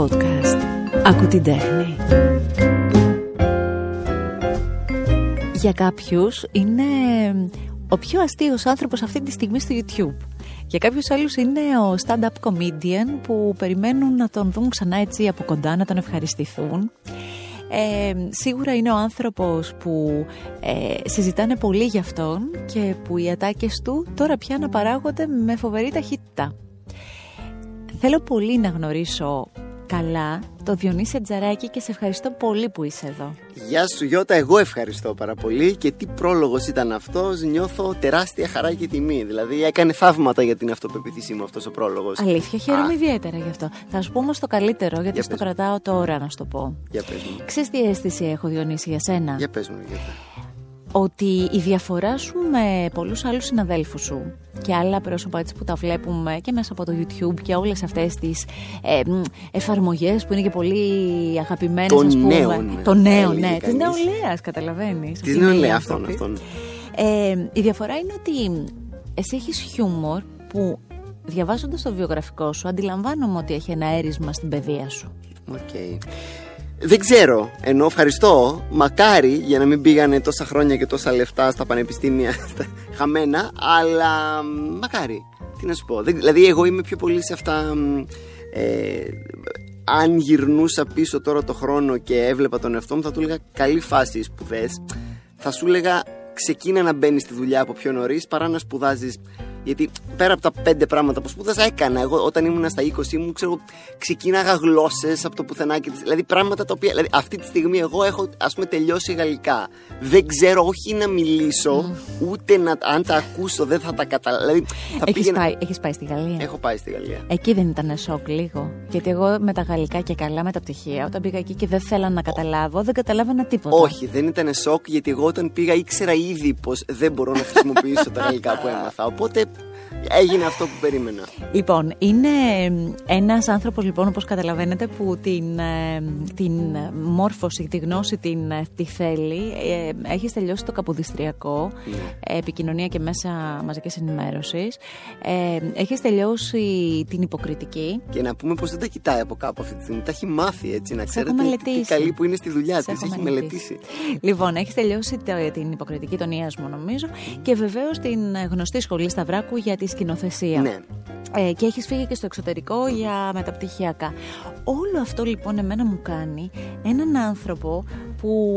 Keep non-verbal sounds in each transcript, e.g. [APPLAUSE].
podcast. Ακού την τέχνη. Για κάποιους είναι ο πιο αστείος άνθρωπος αυτή τη στιγμή στο YouTube. Για κάποιους άλλους είναι ο stand-up comedian που περιμένουν να τον δουν ξανά έτσι από κοντά, να τον ευχαριστηθούν. Ε, σίγουρα είναι ο άνθρωπος που ε, συζητάνε πολύ για αυτόν και που οι ατάκες του τώρα πια να παράγονται με φοβερή ταχύτητα. Θέλω πολύ να γνωρίσω καλά το Διονύση Τζαράκη και σε ευχαριστώ πολύ που είσαι εδώ. Γεια σου Γιώτα, εγώ ευχαριστώ πάρα πολύ και τι πρόλογος ήταν αυτός, νιώθω τεράστια χαρά και τιμή. Δηλαδή έκανε θαύματα για την αυτοπεποίθησή μου αυτός ο πρόλογος. Αλήθεια, χαίρομαι ιδιαίτερα γι' αυτό. Θα σου πω όμως το καλύτερο, γιατί στο κρατάω τώρα να σου το πω. Για πες μου. Ξέρεις τι αίσθηση έχω Διονύση για σένα; Για πες μου, Γιώτα ότι η διαφορά σου με πολλούς άλλους συναδέλφους σου και άλλα πρόσωπα έτσι που τα βλέπουμε και μέσα από το YouTube και όλες αυτές τις ε, εφαρμογές που είναι και πολύ αγαπημένες το ας πούμε. Νέο, το νέο, ναι. Της νεολαίας καταλαβαίνεις. Της νεολαίας αυτόν, αυτόν. Ε, η διαφορά είναι ότι εσύ έχεις χιούμορ που διαβάζοντας το βιογραφικό σου αντιλαμβάνομαι ότι έχει ένα έρισμα στην παιδεία σου. Okay. Δεν ξέρω, ενώ ευχαριστώ, μακάρι για να μην πήγανε τόσα χρόνια και τόσα λεφτά στα πανεπιστήμια [LAUGHS] χαμένα, αλλά μακάρι. Τι να σου πω. Δηλαδή, εγώ είμαι πιο πολύ σε αυτά. Ε, αν γυρνούσα πίσω τώρα το χρόνο και έβλεπα τον εαυτό μου, θα του έλεγα καλή φάση οι σπουδές. Θα σου έλεγα ξεκίνα να μπαίνεις στη δουλειά από πιο νωρίς παρά να σπουδάζεις γιατί πέρα από τα πέντε πράγματα που σπούδασα, έκανα. Εγώ όταν ήμουν στα 20 μου, ξέρω, ξεκίναγα γλώσσες από το πουθενά. Και, δηλαδή πράγματα τα οποία. Δηλαδή, αυτή τη στιγμή εγώ έχω ας πούμε τελειώσει γαλλικά. Δεν ξέρω όχι να μιλήσω, ούτε να. Αν τα ακούσω δεν θα τα καταλάβω. Δηλαδή, Έχεις πήγαινα... πάει, έχεις πάει στη Γαλλία; Έχω πάει στη Γαλλία. Εκεί δεν ήταν σοκ λίγο. Γιατί εγώ με τα γαλλικά και καλά με τα πτυχία, όταν πήγα εκεί και δεν θέλα να καταλάβω, δεν καταλάβαινα τίποτα. Όχι, δεν ήταν σοκ γιατί εγώ όταν πήγα ήξερα ήδη πως δεν μπορώ να [LAUGHS] χρησιμοποιήσω τα γαλλικά που έμαθα. Οπότε έγινε αυτό που περίμενα. Λοιπόν, είναι ένας άνθρωπος λοιπόν όπως καταλαβαίνετε που την, ε, την μόρφωση, τη γνώση την, ε, τη θέλει. Ε, έχει τελειώσει το καποδιστριακό, ναι. επικοινωνία και μέσα μαζικής ενημέρωσης. Έχει τελειώσει την υποκριτική. Και να πούμε πως δεν τα κοιτάει από κάπου αυτή τη στιγμή. Τα έχει μάθει έτσι, να ξέρετε τι καλή που είναι στη δουλειά της. Έχει μελετήσει. Λοιπόν, έχει τελειώσει την υποκριτική των Ιασμού νομίζω και βεβαίως την γνωστή σχολή Σταυράκου για τη σκηνοθεσία. Ναι. Ε, και έχεις φύγει και στο εξωτερικό για μεταπτυχιακά. Όλο αυτό λοιπόν εμένα μου κάνει έναν άνθρωπο που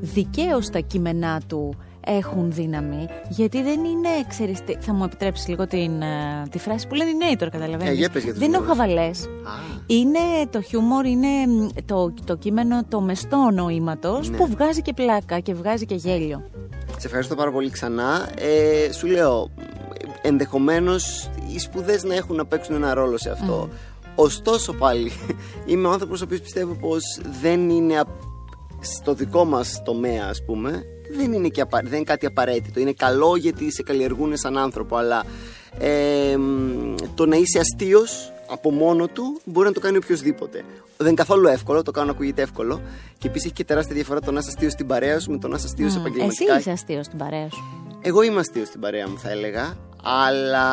δικαίως τα κείμενά του έχουν δύναμη, γιατί δεν είναι, ξέρεις, θα μου επιτρέψεις λίγο την, ε, τη φράση που λένε οι νέοι τώρα, καταλαβαίνεις; Ε, δεν είναι ο χαβαλές. Είναι το χιούμορ, είναι το, το κείμενο το μεστό νοήματος ναι. που βγάζει και πλάκα και βγάζει και γέλιο. Σε ευχαριστώ πάρα πολύ ξανά. Ε, σου λέω, ενδεχομένως οι σπουδές να έχουν να παίξουν ένα ρόλο σε αυτό. Ωστόσο πάλι [LAUGHS] είμαι ο άνθρωπος ο οποίος πιστεύω πως δεν είναι στο δικό μας τομέα ας πούμε δεν είναι, και δεν είναι κάτι απαραίτητο. Είναι καλό γιατί σε καλλιεργούν σαν άνθρωπο αλλά ε, το να είσαι αστείος από μόνο του μπορεί να το κάνει οποιοδήποτε. Δεν είναι καθόλου εύκολο, το κάνω να ακούγεται εύκολο. Και επίσης έχει και τεράστια διαφορά το να είσαι αστείος στην παρέα σου με το να είσαι αστείος mm. επαγγελματικά. Εσύ είσαι αστείος στην παρέα σου. Εγώ είμαι αστείος στην παρέα μου, θα έλεγα αλλά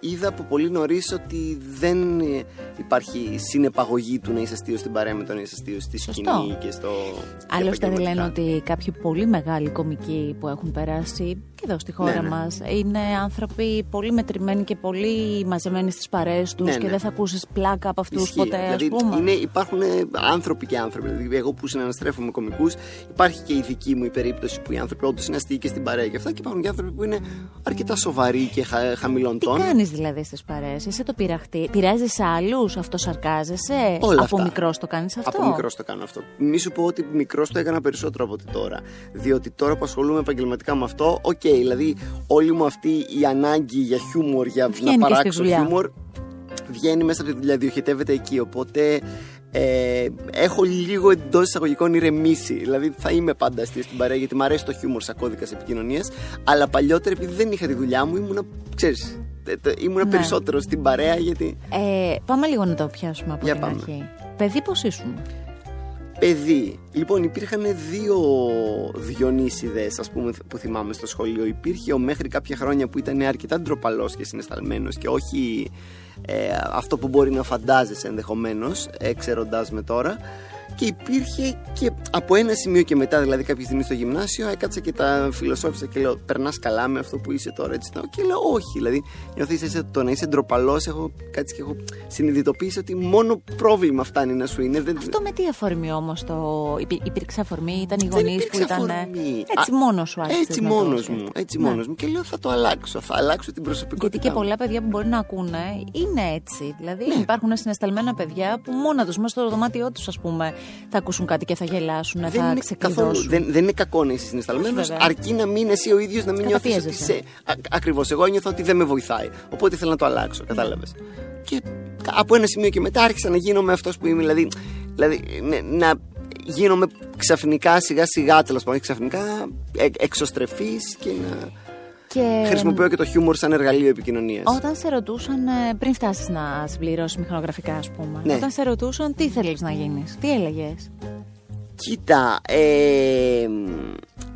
είδα από πολύ νωρίς ότι δεν υπάρχει συνεπαγωγή του να είσαι αστείος στην παρέα με το να είσαι αστείο στη σκηνή και στο. Άλλωστε, δεν λένε ότι κάποιοι πολύ μεγάλοι κομικοί που έχουν περάσει και εδώ στη χώρα ναι, ναι. μας είναι άνθρωποι πολύ μετρημένοι και πολύ μαζεμένοι στις παρέες τους ναι, και ναι. δεν θα ακούσεις πλάκα από αυτούς ποτέ, δηλαδή, α πούμε. Είναι, υπάρχουν άνθρωποι και άνθρωποι. Δηλαδή, εγώ που συναναστρέφω με κομικούς, υπάρχει και η δική μου η περίπτωση που οι άνθρωποι όντως είναι αστείοι και στην παρέα και αυτά και υπάρχουν και άνθρωποι που είναι αρκετά σοβαροί και χα, χαμηλών τόνων. Τι κάνεις δηλαδή στις παρέες, είσαι το πειραχτή, πειράζεις άλλους, αυτοσαρκάζεσαι. Όλα από μικρός το κάνεις αυτό; Από μικρός το κάνω αυτό. Μη σου πω ότι μικρός το έκανα περισσότερο από ότι τώρα. Διότι τώρα που ασχολούμαι επαγγελματικά με αυτό, OK, okay, δηλαδή όλη μου αυτή η ανάγκη για χιούμορ, για Βγαίνει να παράξω χιούμορ, βγαίνει μέσα από τη δουλειά, διοχετεύεται εκεί. Οπότε ε, έχω λίγο εντός εισαγωγικών ηρεμήσει. Δηλαδή θα είμαι πάντα αστείο στην παρέα γιατί μου αρέσει το χιούμορ σαν κώδικας επικοινωνίας. Αλλά παλιότερα επειδή δεν είχα τη δουλειά μου ήμουνα, ξέρεις, ήμουνα ναι. περισσότερο στην παρέα γιατί. Ε, πάμε λίγο να το πιάσουμε από Για την πάμε. αρχή. Παιδί, πώς ήσουν; Παιδί. Λοιπόν, υπήρχαν δύο Διονύσιδες, ας πούμε, που θυμάμαι στο σχολείο. Υπήρχε ο μέχρι κάποια χρόνια που ήταν αρκετά ντροπαλός και συναισθαλμένος και όχι ε, αυτό που μπορεί να φαντάζεσαι ενδεχομένως, έξεροντάς με τώρα και υπήρχε και από ένα σημείο και μετά, δηλαδή κάποια στιγμή στο γυμνάσιο, έκατσα και τα φιλοσόφησα και λέω: Περνάς καλά με αυτό που είσαι τώρα, έτσι. Και λέω: Όχι, δηλαδή, νιώθεις είσαι, το να είσαι ντροπαλός. Έχω κάτσει και έχω συνειδητοποιήσει ότι μόνο πρόβλημα φτάνει να σου είναι. Αυτό με τι αφορμή όμως το. Υπήρξε αφορμή, ήταν οι γονείς που ήταν. Έτσι μόνος σου άρχισε. Έτσι μόνος μου. Έτσι ναι. μόνος μου. Και λέω: Θα το αλλάξω. Θα αλλάξω την προσωπικότητα. Γιατί και πολλά παιδιά που μπορεί να ακούνε είναι έτσι. Δηλαδή ναι. υπάρχουν συναισθαλμένα παιδιά που μόνα τους μέσα στο δωμάτιό τους, ας πούμε, θα ακούσουν κάτι και θα γελάσουν, δεν θα ξεκλειδώσουν. Δεν, δεν είναι κακό να είσαι συναισθαλμένο, αρκεί να μην εσύ ο ίδιος να μην νιώθεις ότι είσαι. Ακριβώς. Εγώ νιώθω ότι δεν με βοηθάει. Οπότε θέλω να το αλλάξω, κατάλαβες. Και από ένα σημείο και μετά άρχισα να γίνομαι αυτός που είμαι. Δηλαδή, δηλαδή ναι, να γίνομαι ξαφνικά σιγά σιγά τέλος πάντων ξαφνικά ε, εξωστρεφής και να. Και... Χρησιμοποιώ και το χιούμορ σαν εργαλείο επικοινωνίας. Όταν σε ρωτούσαν, ε, πριν φτάσεις να συμπληρώσεις μηχανογραφικά, ας πούμε, ναι. όταν σε ρωτούσαν τι θέλεις να γίνεις, τι έλεγες; Κοίτα, ε,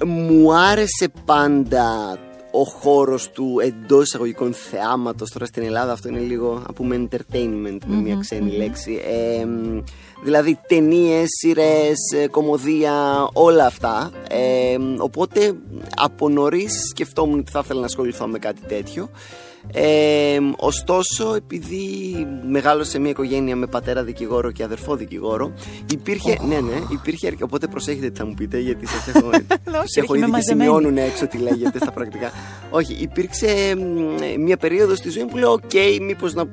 μου άρεσε πάντα ο χώρος του εντός εισαγωγικών θεάματος τώρα στην Ελλάδα αυτό είναι λίγο να πούμε entertainment με μια ξενη λέξη ε, δηλαδή ταινίες, σειρές, ε, κομμωδία, όλα αυτά. Ε, οπότε από νωρίς σκεφτόμουν ότι θα ήθελα να ασχοληθώ με κάτι τέτοιο. Ε, ωστόσο, επειδή μεγάλωσα σε μια οικογένεια με πατέρα δικηγόρο και αδερφό δικηγόρο, υπήρχε. Ναι, ναι, υπήρχε. Οπότε προσέχετε τι θα μου πείτε, γιατί σας [LAUGHS] έχω, έχω ήδη και σημειώνουν έξω τι λέγετε στα [LAUGHS] πρακτικά. Όχι, υπήρξε μια περίοδος στη ζωή μου που λέω: Οκ, μήπως να ε,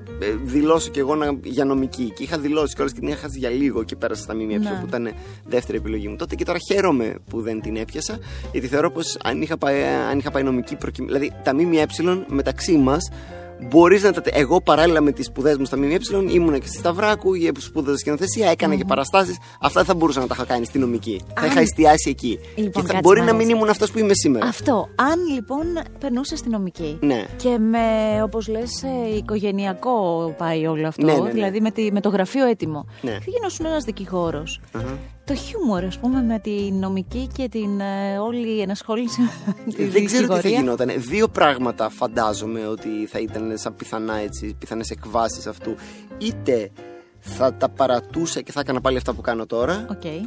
δηλώσω κι εγώ να, για νομική. Και είχα δηλώσει κιόλας και την είχα για λίγο και πέρασα στα ΜΜΕ ναι. που ήταν δεύτερη επιλογή μου τότε. Και τώρα χαίρομαι που δεν την έπιασα, γιατί θεωρώ πως αν, είχα πάει, αν είχα πάει νομική, προκει... δηλαδή τα ΜΜΕ μεταξύ μας Μπορείς να τα. Εγώ παράλληλα με τις σπουδές μου στα ΜΜΕ ήμουνα και στη Σταυράκου για σπουδές σκηνοθεσία, έκανα mm-hmm. και παραστάσεις. Αυτά δεν θα μπορούσα να τα είχα κάνει στη νομική. Αν... Θα είχα εστιάσει εκεί. Λοιπόν, και θα μπορεί να μην ήμουν αυτός που είμαι σήμερα. Αυτό. Αν λοιπόν περνούσε στη νομική. Ναι. Και με, όπως λες, ε, οικογενειακό πάει όλο αυτό. Ναι, ναι, ναι. Δηλαδή με, τη, με το γραφείο έτοιμο. Ναι. Θα γινόσουν ένας δικηγόρος. Uh-huh το χιούμορ, ας πούμε, με τη νομική και την ε, όλη ενασχόληση τη Δεν ξέρω τι θα γινόταν. Δύο πράγματα φαντάζομαι ότι θα ήταν σαν πιθανά έτσι, πιθανές εκβάσεις αυτού. Είτε θα τα παρατούσα και θα έκανα πάλι αυτά που κάνω τώρα. Okay.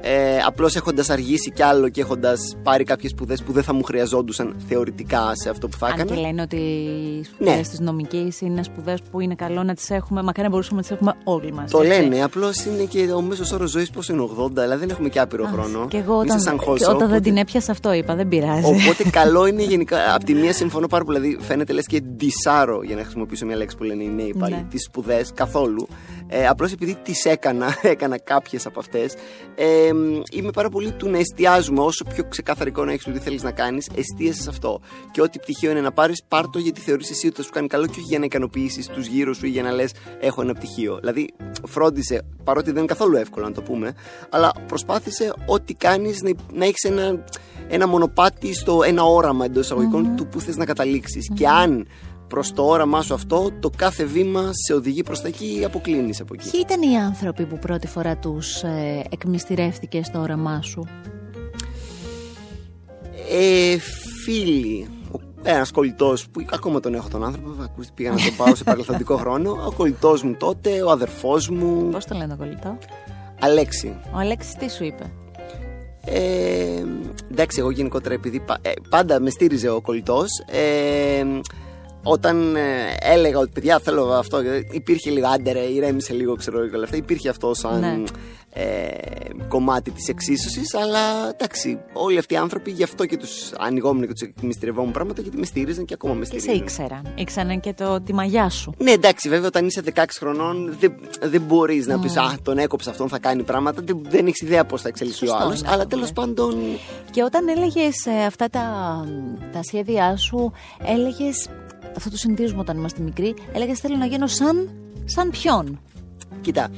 Ε, Απλώς έχοντας αργήσει κι άλλο και έχοντας πάρει κάποιες σπουδές που δεν θα μου χρειαζόντουσαν θεωρητικά σε αυτό που θα έκανα. Αν και λένε ότι οι σπουδές ναι. της νομικής είναι σπουδές που είναι καλό να τις έχουμε, μακάρι να μπορούσαμε να τις έχουμε όλοι μας. Το έτσι. λένε. Απλώς είναι και ο μέσος όρος ζωής πώ είναι 80, αλλά δεν έχουμε και άπειρο Α, χρόνο. Και εγώ όταν, σαν χώσο, όταν οπότε... δεν την έπιασα αυτό είπα, δεν πειράζει. Οπότε [LAUGHS] καλό είναι γενικά. Απ' τη μία συμφωνώ πάρα πολύ. Δηλαδή φαίνεται λες και ντισάρω για να χρησιμοποιήσω μια λέξη που λένε οι νέοι πάλι. Ναι. Τις σπουδές καθόλου. Ε, Απλώς επειδή τις έκανα, [LAUGHS] έκανα κάποιες από αυτές. Ε, είμαι πάρα πολύ του να εστιάζουμε όσο πιο ξεκάθαρη εικόνα έχεις του τι θέλεις να κάνεις, εστίασες σε αυτό. Και ό,τι πτυχίο είναι να πάρεις, πάρ το γιατί θεωρείς εσύ ότι θα σου κάνει καλό και όχι για να ικανοποιήσεις τους γύρω σου ή για να λες: Έχω ένα πτυχίο. Δηλαδή, φρόντισε, παρότι δεν είναι καθόλου εύκολο να το πούμε, αλλά προσπάθησε ό,τι κάνεις να, να έχεις ένα, ένα μονοπάτι στο ένα όραμα εντός του που θες να καταληξει Και αν προς το όραμά σου αυτό, το κάθε βήμα σε οδηγεί προς τα εκεί ή αποκλίνεις από εκεί. Ποιοι ήταν οι άνθρωποι που πρώτη φορά τους ε, εκμυστηρεύτηκε στο όραμά σου, ε, Φίλοι. Ένας κολλητός που ακόμα τον έχω τον άνθρωπο, πήγα να τον πάω σε παρελθοντικό [LAUGHS] χρόνο. Ο κολλητός μου τότε, ο αδερφός μου. Πώς το λένε το κολλητό, Αλέξη. Ο Αλέξης τι σου είπε; Ε, εντάξει, εγώ γενικότερα επειδή ε, πάντα με στήριζε ο κολλητός. Ε, όταν ε, έλεγα ότι παιδιά θέλω αυτό, υπήρχε λίγο άντερε, ηρέμησε λίγο, ξέρω εγώ αυτά. Υπήρχε αυτό σαν ναι. ε, κομμάτι της εξίσωσης, αλλά εντάξει, όλοι αυτοί οι άνθρωποι γι' αυτό και τους ανοιγόμουν και τους εκμυστηρευόμουν πράγματα, γιατί με στήριζαν και ακόμα με στήριζαν. Και σε ήξεραν. Ήξεραν και το, τη μαγιά σου. Ναι, εντάξει, βέβαια όταν είσαι 16 χρονών δεν, δεν μπορείς να πεις Α, τον έκοψε αυτόν, θα κάνει πράγματα. Δεν, δεν έχεις ιδέα πώς θα εξελιχθεί ο άλλος. Αλλά τέλος πάντων. Και όταν έλεγες ε, αυτά τα, τα σχέδιά σου, έλεγες αυτό το συνηθίζουμε όταν είμαστε μικροί, έλεγε θέλω να γίνω σαν, σαν ποιον. Κοίτα,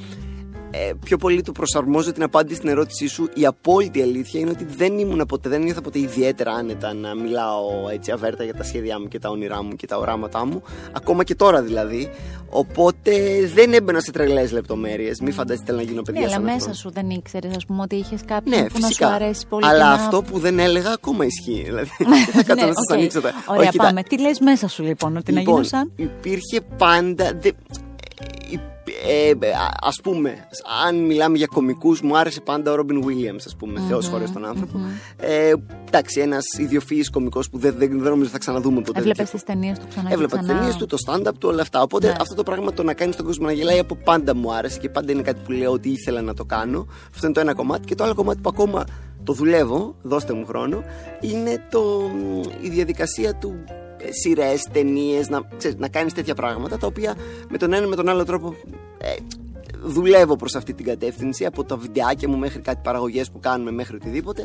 ε, πιο πολύ του προσαρμόζω την απάντηση στην ερώτησή σου. Η απόλυτη αλήθεια είναι ότι δεν ήμουν ποτέ, δεν νιώθα ποτέ ιδιαίτερα άνετα να μιλάω έτσι αβέρτα για τα σχέδιά μου και τα όνειρά μου και τα οράματά μου. Ακόμα και τώρα δηλαδή. Οπότε δεν έμπαινα σε τρελές λεπτομέρειες. Μην φανταστείτε να γίνω παιδιά Ναι, αλλά σαν μέσα αυτό. σου δεν ήξερες, ας πούμε, ότι είχες κάποιον Ναι, που να φυσικά. σου αρέσει πολύ. Αλλά και να- αυτό που δεν έλεγα ακόμα ισχύει. Δηλαδή, δεν [LAUGHS] θα κάτσω Ναι, να σας οκ. ανοίξω τα. Ωραία, Όχι, κοίτα, πάμε. Τι λες μέσα σου λοιπόν, ότι να Λοιπόν, γίνω σαν; υπήρχε πάντα. Δε, ε, ε, ας πούμε, αν μιλάμε για κομικούς μου άρεσε πάντα ο Ρόμπιν Γουίλιαμς, ας πούμε, Θεός χωρέσ' τον άνθρωπο. Ε, εντάξει, ένας ιδιοφυής κομικός που δεν, δεν, δεν νομίζω θα ξαναδούμε ποτέ. Έβλεπες τέτοιο. τις ταινίες του ξανά. και Έβλεπα τις ξανά. ταινίες του, το stand-up του, όλα αυτά. Οπότε Ναι. αυτό το πράγμα το να κάνεις τον κόσμο να γελάει από πάντα μου άρεσε και πάντα είναι κάτι που λέω ότι ήθελα να το κάνω. Αυτό είναι το ένα κομμάτι. Και το άλλο κομμάτι που ακόμα το δουλεύω, δώστε μου χρόνο, είναι το, η διαδικασία του σειρές, ταινίες, να, ξέρεις, να κάνεις τέτοια πράγματα τα οποία με τον ένα ή με τον άλλο τρόπο ε, δουλεύω προς αυτή την κατεύθυνση από τα βιντεάκια μου μέχρι κάτι παραγωγές που κάνουμε μέχρι οτιδήποτε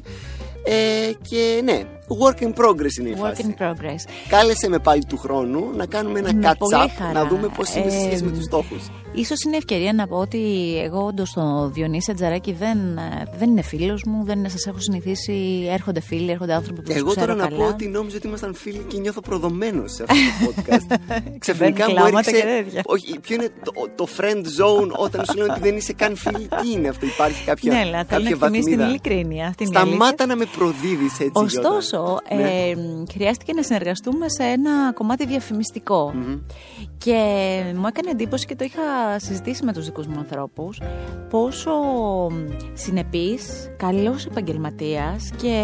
ε, και ναι, work in progress είναι η Work φάση in progress. Κάλεσε με πάλι του χρόνου να κάνουμε ένα Με πολύ catch-up, χαρά. να δούμε πώς είναι σε σχέση με Ε, τους στόχους. Ίσως είναι ευκαιρία να πω ότι εγώ όντως το Διονύση Ατζαράκη δεν, ε, δεν είναι φίλος μου, δεν είναι, σας έχω συνηθίσει, έρχονται φίλοι, έρχονται άνθρωποι που τους Εγώ τώρα ξέρω να καλά. πω ότι νόμιζα ότι ήμασταν φίλοι και νιώθω προδομένος σε αυτό το [LAUGHS] podcast. Ξαφνικά μου κλάματα έριξε. και τέτοια. Όχι, ποιο είναι το, το friend zone όταν σου λένε ότι δεν είσαι καν φίλοι. Τι είναι αυτό, υπάρχει κάποια, ναι, αλλά θέλω κάποια να εκτιμήσει την βαθμίδα; ειλικρίνεια. Αυτή είναι η αλήθεια. Σταμάτα να με προδίδεις έτσι. Ωστόσο, Γιώτα. Ναι. ε, χρειάστηκε να συνεργαστούμε σε ένα κομμάτι διαφημιστικό. Και μου έκανε εντύπωση και το είχα συζητήσει με τους δικούς μου ανθρώπους πόσο συνεπής, καλός επαγγελματίας και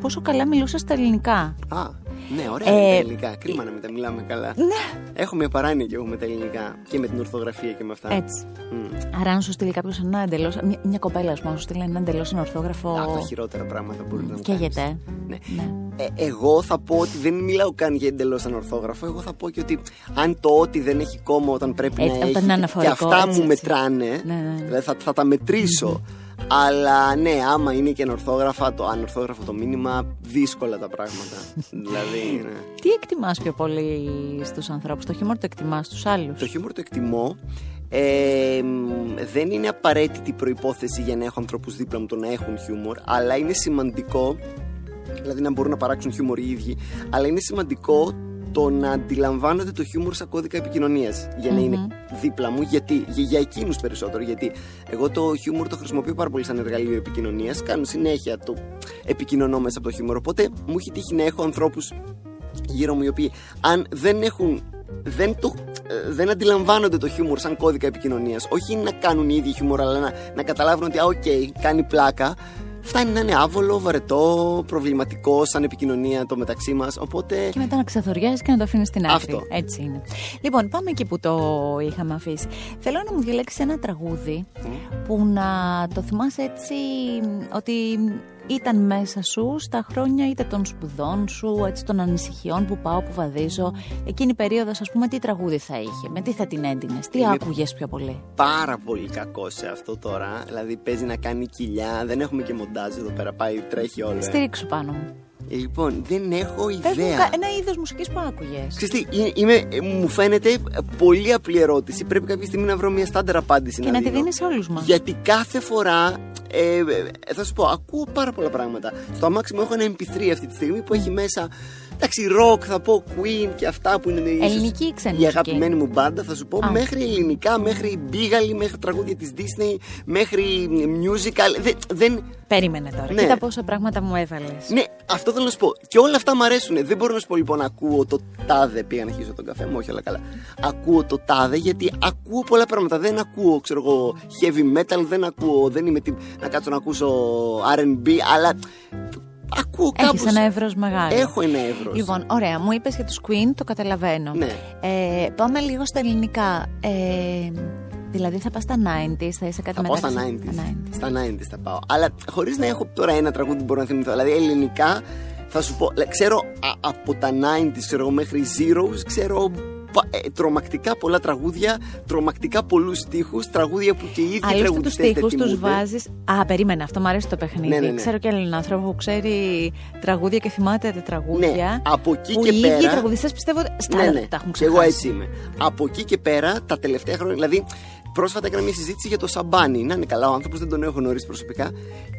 πόσο καλά μιλούσε στα ελληνικά. Α, ναι, ωραία Ε, είναι τα ελληνικά. Κρίμα να μην τα μιλάμε καλά. Ναι. Έχω μια παράνοια και εγώ με τα ελληνικά και με την ορθογραφία και με αυτά. Έτσι. Μμ. Άρα, αν σου στείλει κάποιος ένα εντελώ. Μια, μια κοπέλα, ας πούμε, σου στείλει ένα εντελώς ανορθόγραφο. Α, τα χειρότερα πράγματα μπορεί να μου Καίγεται. κάνεις. Ναι. Ναι. Ε, εγώ θα πω ότι δεν μιλάω καν για εντελώς ανορθόγραφο. Εγώ θα πω και ότι αν το ότι δεν έχει κόμμα όταν πρέπει Έτσι, να όταν έχει. είναι και αναφορικό, αυτά έτσι, μου έτσι. μετράνε. Ναι, ναι. Δηλαδή θα, θα τα μετρήσω. Αλλά ναι, άμα είναι και ανορθόγραφα, το ανορθόγραφο το μήνυμα, δύσκολα τα πράγματα. [LAUGHS] δηλαδή, ναι. Τι εκτιμάς πιο πολύ στους ανθρώπους, το χιούμορ το εκτιμάς στους άλλους; Το χιούμορ το εκτιμώ. Ε, μ, δεν είναι απαραίτητη προϋπόθεση για να έχω ανθρώπους δίπλα μου το να έχουν χιούμορ, αλλά είναι σημαντικό, δηλαδή να μπορούν να παράξουν χιούμορ οι ίδιοι, αλλά είναι σημαντικό το να αντιλαμβάνονται το χιούμορ σαν κώδικα επικοινωνίας για να είναι δίπλα μου. Γιατί, για, για εκείνους περισσότερο. Γιατί εγώ το χιούμορ το χρησιμοποιώ πάρα πολύ σαν εργαλείο επικοινωνίας. Κάνω συνέχεια το επικοινωνώ μέσα από το χιούμορ. Οπότε μου έχει τύχει να έχω ανθρώπους γύρω μου οι οποίοι αν δεν έχουν δεν, το, ε, δεν αντιλαμβάνονται το χιούμορ σαν κώδικα επικοινωνίας. Όχι να κάνουν οι ίδιοι χιούμορ, αλλά να, να καταλάβουν ότι, α, οκ, κάνει πλάκα. Φτάνει να είναι άβολο, βαρετό, προβληματικό σαν επικοινωνία το μεταξύ μας. Οπότε. Και μετά να ξεθοριάζει και να το αφήνεις στην άκρη. Αυτό. Έτσι είναι. Λοιπόν, πάμε εκεί που το είχαμε αφήσει. Θέλω να μου διαλέξεις ένα τραγούδι που να το θυμάσαι έτσι ότι ήταν μέσα σου στα χρόνια είτε των σπουδών σου, έτσι των ανησυχιών που πάω, που βαδίζω. Εκείνη η περίοδος, ας πούμε, τι τραγούδι θα είχε, με τι θα την έντυνες, τι Είμαι- άκουγες πιο πολύ; Πάρα πολύ κακό σε αυτό τώρα. Δηλαδή παίζει να κάνει κοιλιά. Δεν έχουμε και μοντάζ εδώ πέρα. Πάει, τρέχει όλο. ε. Στηρίξου πάνω μου. Ε, λοιπόν, δεν έχω Πες μου ιδέα. κα- ένα είδος μουσικής που άκουγες. Ξέρεις τι, ε, είμαι, ε, μου φαίνεται ε, πολύ απλή ερώτηση. Πρέπει κάποια στιγμή να βρω μια στάνταρ απάντηση. Και να τη δίνω. δίνεις σε όλους μας. Γιατί κάθε φορά. Ε, ε, θα σου πω, ακούω πάρα πολλά πράγματα. Στο αμάξι μου έχω ένα MP3 αυτή τη στιγμή που έχει μέσα. Εντάξει, rock, θα πω Queen και αυτά που είναι ίσως Ελληνική ή ξένη η μουσική; αγαπημένη μου μπάντα, θα σου πω. Α. Μέχρι ελληνικά, μέχρι μπίγαλι, μέχρι τραγούδια της Disney, μέχρι musical. Δεν, δεν, Περίμενε τώρα. Ναι. Κοίτα πόσα πράγματα μου έβαλες. ναι, αυτό θέλω να σου πω. Και όλα αυτά μου αρέσουν. Δεν μπορώ να σου πω λοιπόν να ακούω το τάδε. Πήγα να χύσω τον καφέ μου, όχι όλα καλά. Ακούω το τάδε γιατί ακούω πολλά πράγματα. Δεν ακούω, ξέρω εγώ, heavy metal, δεν ακούω, δεν είμαι τι, να κάτσω να ακούσω RB, αλλά ακούω κάπως. Έχεις ένα εύρος μεγάλο. Έχω ένα εύρος. Λοιπόν, ωραία, μου είπες για τους Queen, το καταλαβαίνω. Ναι. Ε, πάμε λίγο στα ελληνικά. Ε, δηλαδή θα πας στα 90s, θα είσαι κάτι Θα πάω στα μεταξύ- 90s. Στα 90s. Στα 90s θα πάω. Αλλά χωρίς να έχω τώρα ένα τραγούδι που μπορώ να θυμηθώ. Δηλαδή ελληνικά θα σου πω. λέ, Ξέρω α- από τα 90s ξέρω εγώ, μέχρι Zeros, ξέρω πα- ε, τρομακτικά πολλά τραγούδια, τρομακτικά πολλούς στίχους, τραγούδια που και οι ίδιοι Άλλωστε τους τραγουδιστές δεν στίχους τους θυμούνται. βάζεις... Α, περίμενε, αυτό μου αρέσει το παιχνίδι. Ναι, ναι, ναι. Ξέρω και έναν άνθρωπο που ξέρει τραγούδια και θυμάται τα τραγούδια. Ναι, από εκεί που και οι πέρα- ίδιοι τραγουδιστές πιστεύω στα Ναι, άλλα ναι. τα έχουν Και εγώ ξεχάσει. έτσι είμαι. Από εκεί και πέρα, τα τελευταία χρόνια, δηλαδή πρόσφατα έκανα μια συζήτηση για το Σαμπάνι. Να είναι καλά, ο άνθρωπος δεν τον έχω γνωρίσει προσωπικά.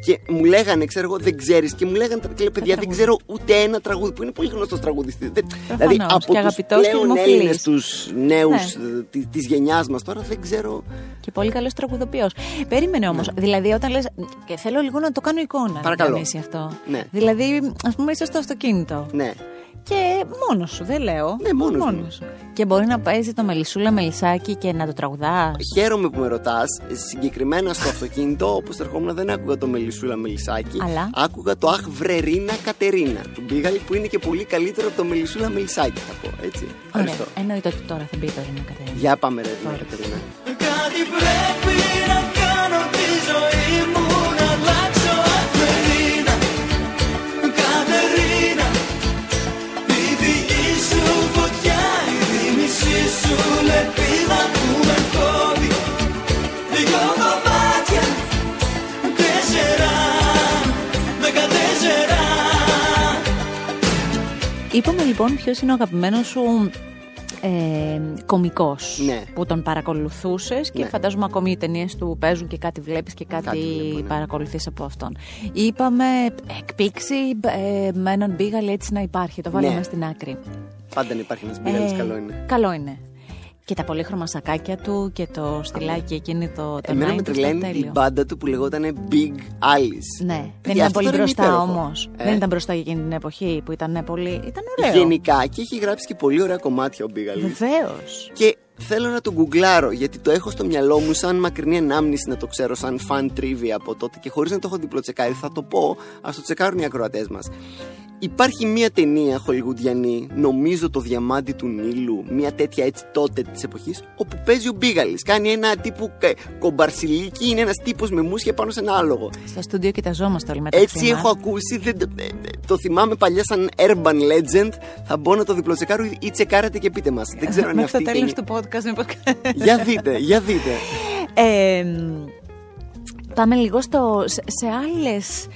Και μου λέγανε, ξέρω εγώ, δεν ξέρεις. Και μου λέγανε, και λέω, παιδιά, δεν ξέρω ούτε ένα τραγούδι που είναι πολύ γνωστός τραγουδιστής. Δηλαδή από τους πλέον Έλληνες, τους νέους ναι. της γενιάς μας τώρα, δεν ξέρω. Και πολύ καλός τραγουδοποιός. Περίμενε όμως. Ναι. Δηλαδή, όταν λες. Και θέλω λίγο να το κάνω εικόνα. Παρακαλώ. Να αυτό. Ναι. Δηλαδή, ας πούμε, είσαι στο αυτοκίνητο. Ναι. Και μόνος σου, δεν λέω. Ναι, μόνος σου. Και μπορεί να παίζει το μελισούλα μελισάκι και να το τραγουδάς. Χαίρομαι που με ρωτάς. Συγκεκριμένα στο αυτοκίνητο, όπως ερχόμουν, δεν άκουγα το μελισούλα μελισάκι. Αλλά; Άκουγα το Αχ Βρερίνα Κατερίνα του Μπίγαλη που είναι και πολύ καλύτερο από το μελισούλα μελισάκι, θα πω. Έτσι. Ωραία. Εννοείται ότι τώρα θα μπει το Ρίνα Κατερίνα. Για πάμε, ρε, Κατερίνα. Κάτι πρέπει να κάνω τη ζωή μου Είπαμε λοιπόν ποιος είναι ο αγαπημένος σου ε, κομικός ναι. που τον παρακολουθούσες και Ναι. φαντάζομαι ακόμη οι ταινίες του παίζουν και κάτι βλέπεις και κάτι, Κάτι βλέπω, ναι. παρακολουθείς από αυτόν. Είπαμε εκπήξη ε, με έναν μπίγαλι έτσι να υπάρχει, το βάλαμε Ναι. στην άκρη. Πάντα να υπάρχει ένας Μπίγαλη, Ε, καλό είναι. Καλό είναι. Και τα πολύχρωμα σακάκια του και το στυλάκι εκείνη το, το Εμένα 90s με ήταν τρελαίνει τέλειο. η μπάντα του που λεγόταν Big Alice. Ναι, δεν Παιδιά, ήταν αυτό πολύ τώρα είναι μπροστά υπέροχο. όμως. Ε. Δεν ήταν μπροστά για εκείνη την εποχή που ήταν πολύ. ήταν ωραίο. Γενικά και έχει γράψει και πολύ ωραία κομμάτια ο Big Alice. Βεβαίως. Και θέλω να τον γκουγκλάρω γιατί το έχω στο μυαλό μου σαν μακρινή ανάμνηση να το ξέρω, σαν fan trivia από τότε και χωρίς να το έχω διπλοτσεκάρει. Θα το πω, ας το τσεκάρουν οι ακροατές μας. Υπάρχει μία ταινία χολιγουντιανή, νομίζω το Διαμάντι του Νείλου, μία τέτοια έτσι τότε της εποχής, όπου παίζει ο Μπίγαλης. Κάνει ένα τύπου κα- κομπαρσιλίκι, είναι ένας τύπος με μουσια πάνω σε ένα άλογο. Στο στούντιο κοιταζόμαστε όλοι μεταξύ Έτσι μας. έχω ακούσει, δεν, το- ε, ε, το θυμάμαι παλιά σαν urban legend. Θα μπω να το διπλοτσεκάρω ή τσεκάρετε και πείτε μας. Δεν ξέρω αν είναι Μέχρι αυτή το η τέλος ταινία. του podcast. μήπως- Για δείτε, για δείτε. Ε, πάμε λίγο στο, σε, σε άλλες ε,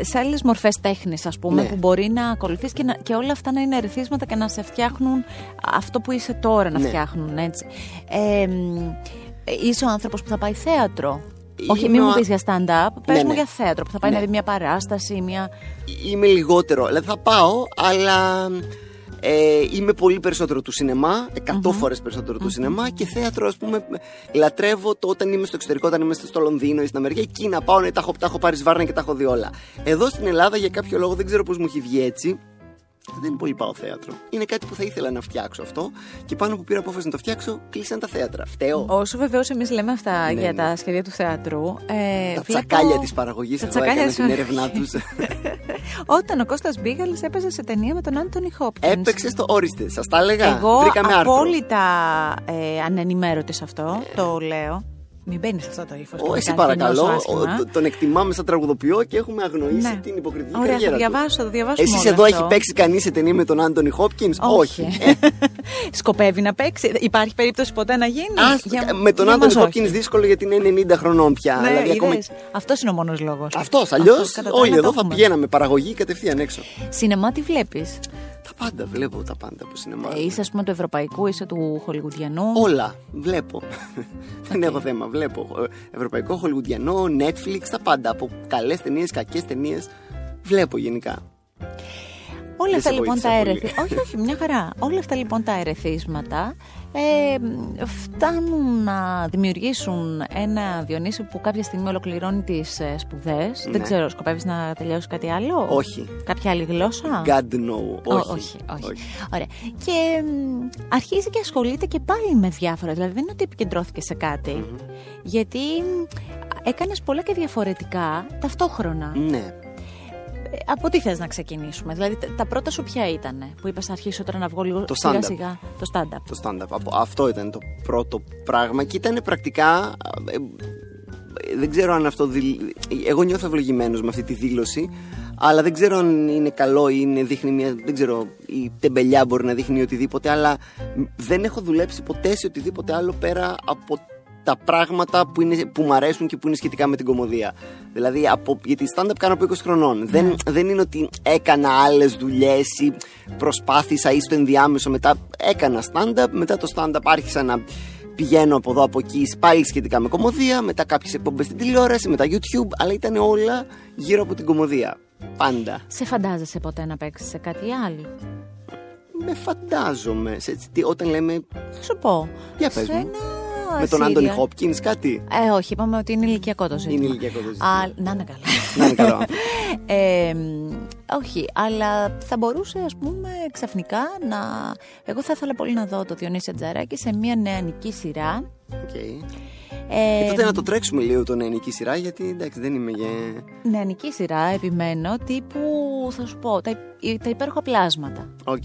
σε άλλες μορφές τέχνης ας πούμε Ναι. που μπορεί να ακολουθείς και, να, και όλα αυτά να είναι ερεθίσματα και να σε φτιάχνουν αυτό που είσαι τώρα να Ναι. φτιάχνουν έτσι ε, μ, είσαι ο άνθρωπος που θα πάει θέατρο όχι Είμαι μην ο μου α- πεις για stand-up πες Ναι, μου ναι. για θέατρο που θα πάει Ναι. να δει μια παράσταση μια... Είμαι λιγότερο. Δηλαδή θα πάω, αλλά ε, είμαι πολύ περισσότερο του σινεμά, 100 φορές περισσότερο του σινεμά και θέατρο, ας πούμε. Λατρεύω το όταν είμαι στο εξωτερικό, όταν είμαι στο Λονδίνο ή στην Αμερική. Εκεί να πάω, ναι, τα έχω, τα έχω πάρει σβάρνα και τα έχω δει όλα. Εδώ στην Ελλάδα, για κάποιο λόγο, δεν ξέρω πώς μου έχει βγει έτσι. Δεν πολύ πάω θέατρο. Είναι κάτι που θα ήθελα να φτιάξω αυτό και πάνω που πήρα απόφαση να το φτιάξω, κλείσαν τα θέατρα. Φταίω. Όσο βεβαίως εμείς λέμε αυτά Ναι, για ναι. τα σχέδια του θεάτρου. Ε, Τα βλέπω- τσακάλια της παραγωγής, Τα εγώ τσακάλια έκανα της- την έρευνά τους. [LAUGHS] Όταν ο Κώστας Μπίγαλης έπαιζε σε ταινία με τον Άντωνι Χόπκινς. Έπαιξε στο όριστε, σας τα έλεγα. Εγώ Βρήκαμε άρθρο. απόλυτα ε, ανενημέρωτης σε αυτό, το λέω. Μην μπαίνεις σε αυτό το ύφος. Ω, εσύ παρακαλώ, ο- το- τον εκτιμάμε σαν τραγουδοποιό και έχουμε αγνοήσει Ναι. την υποκριτική Ωραία, καριέρα θα του. διαβάσω, θα διαβάσουμε Εσείς όλο εδώ αυτό. έχει παίξει κανείς σε ταινία με τον Άντωνι Χόπκινς, όχι. Ε, [LAUGHS] Σκοπεύει να παίξει. Υπάρχει περίπτωση ποτέ να γίνει; ας- Για- με τον για Άντωνι μας Χόπκινς όχι. δύσκολο γιατί είναι 90 χρονών πια. Ναι, δηλαδή, ακόμα... είδες. Αυτός είναι ο μόνος λόγος. Αυτός, αλλιώς Αυτός, κατά τα όλοι άλλα, εδώ το θα έχουμε. πηγαίναμε παραγωγή κατευθείαν έξω. Σινεμά τι βλέπεις; Τα πάντα, βλέπω τα πάντα από σινεμά. Ε, είσαι ας πούμε του ευρωπαϊκού, είσαι του χολιγουδιανού. Όλα, βλέπω. [LAUGHS] Δεν έχω θέμα, βλέπω. Ε, Ευρωπαϊκό, χολιγουντιανό, Netflix, τα πάντα. Από καλές ταινίες, κακές ταινίες. Βλέπω γενικά. Όλα Δεν αυτά σε λοιπόν τα βοήθησα πολύ. ερεθίσματα. όχι, όχι, μια χαρά. Όλα αυτά λοιπόν τα ερεθίσματα ε, φτάνουν να δημιουργήσουν ένα Διονύση που κάποια στιγμή ολοκληρώνει τις ε, σπουδές. Δεν Ναι. ξέρω, σκοπεύεις να τελειώσεις κάτι άλλο; Όχι. Κάποια άλλη γλώσσα; God no. Ω, Όχι. όχι, όχι. Ωραία. Και μ, αρχίζει και ασχολείται και πάλι με διάφορα. Δηλαδή δεν είναι ότι επικεντρώθηκε σε κάτι. Γιατί έκανες πολλά και διαφορετικά ταυτόχρονα. Ναι. Ε, Από τι θες να ξεκινήσουμε, Δηλαδή τα- τα πρώτα σου ποια ήταν που είπες να αρχίσω τώρα να βγω λίγο Το σιγά stand-up. σιγά; Το stand-up. το stand-up. Από- Αυτό ήταν το πρώτο πράγμα και ήταν πρακτικά. ε, ε, δεν ξέρω αν αυτό. δηλ- Εγώ νιώθω ευλογημένος με αυτή τη δήλωση, αλλά δεν ξέρω αν είναι καλό ή είναι, δείχνει μια. Δεν ξέρω, η τεμπελιά μπορεί να δείχνει οτιδήποτε, αλλά δεν έχω δουλέψει ποτέ σε οτιδήποτε άλλο πέρα από τα πράγματα που, είναι, που μου αρέσουν και που είναι σχετικά με την κομμωδία. Δηλαδή, από, γιατί stand-up κάνω από 20 χρονών. Δεν, δεν είναι ότι έκανα άλλες δουλειές ή προσπάθησα ή στο ενδιάμεσο μετά. Έκανα stand-up, μετά το stand-up άρχισα να πηγαίνω από εδώ από εκεί πάλι σχετικά με κομμωδία, μετά κάποιες εκπομπές στην τηλεόραση, μετά YouTube, αλλά ήταν όλα γύρω από την κομμωδία. Πάντα. Σε φαντάζεσαι ποτέ να παίξεις σε κάτι άλλο; Με φαντάζομαι. Σε, τι- όταν λέμε Θα σου πω. Για πες σε μου. ένα με τον Άντωνι serial. Χόπκινς κάτι; Ε, όχι, είπαμε ότι είναι ηλικιακό το ζήτημα. Είναι ηλικιακό το ζήτημα. Α, να είναι καλά. Να είναι καλό. [LAUGHS] Ε, μ, όχι, αλλά θα μπορούσε ας πούμε ξαφνικά να... Εγώ θα ήθελα πολύ να δω το Διονύση Ατζαράκη σε μια νεανική σειρά. Okay. Ε, Ε, τότε να το τρέξουμε λίγο το νεανική σειρά, γιατί εντάξει δεν είμαι για. Νεανική σειρά, επιμένω, τύπου, θα σου πω, τα, υ- τα υπέροχα πλάσματα. Οκ.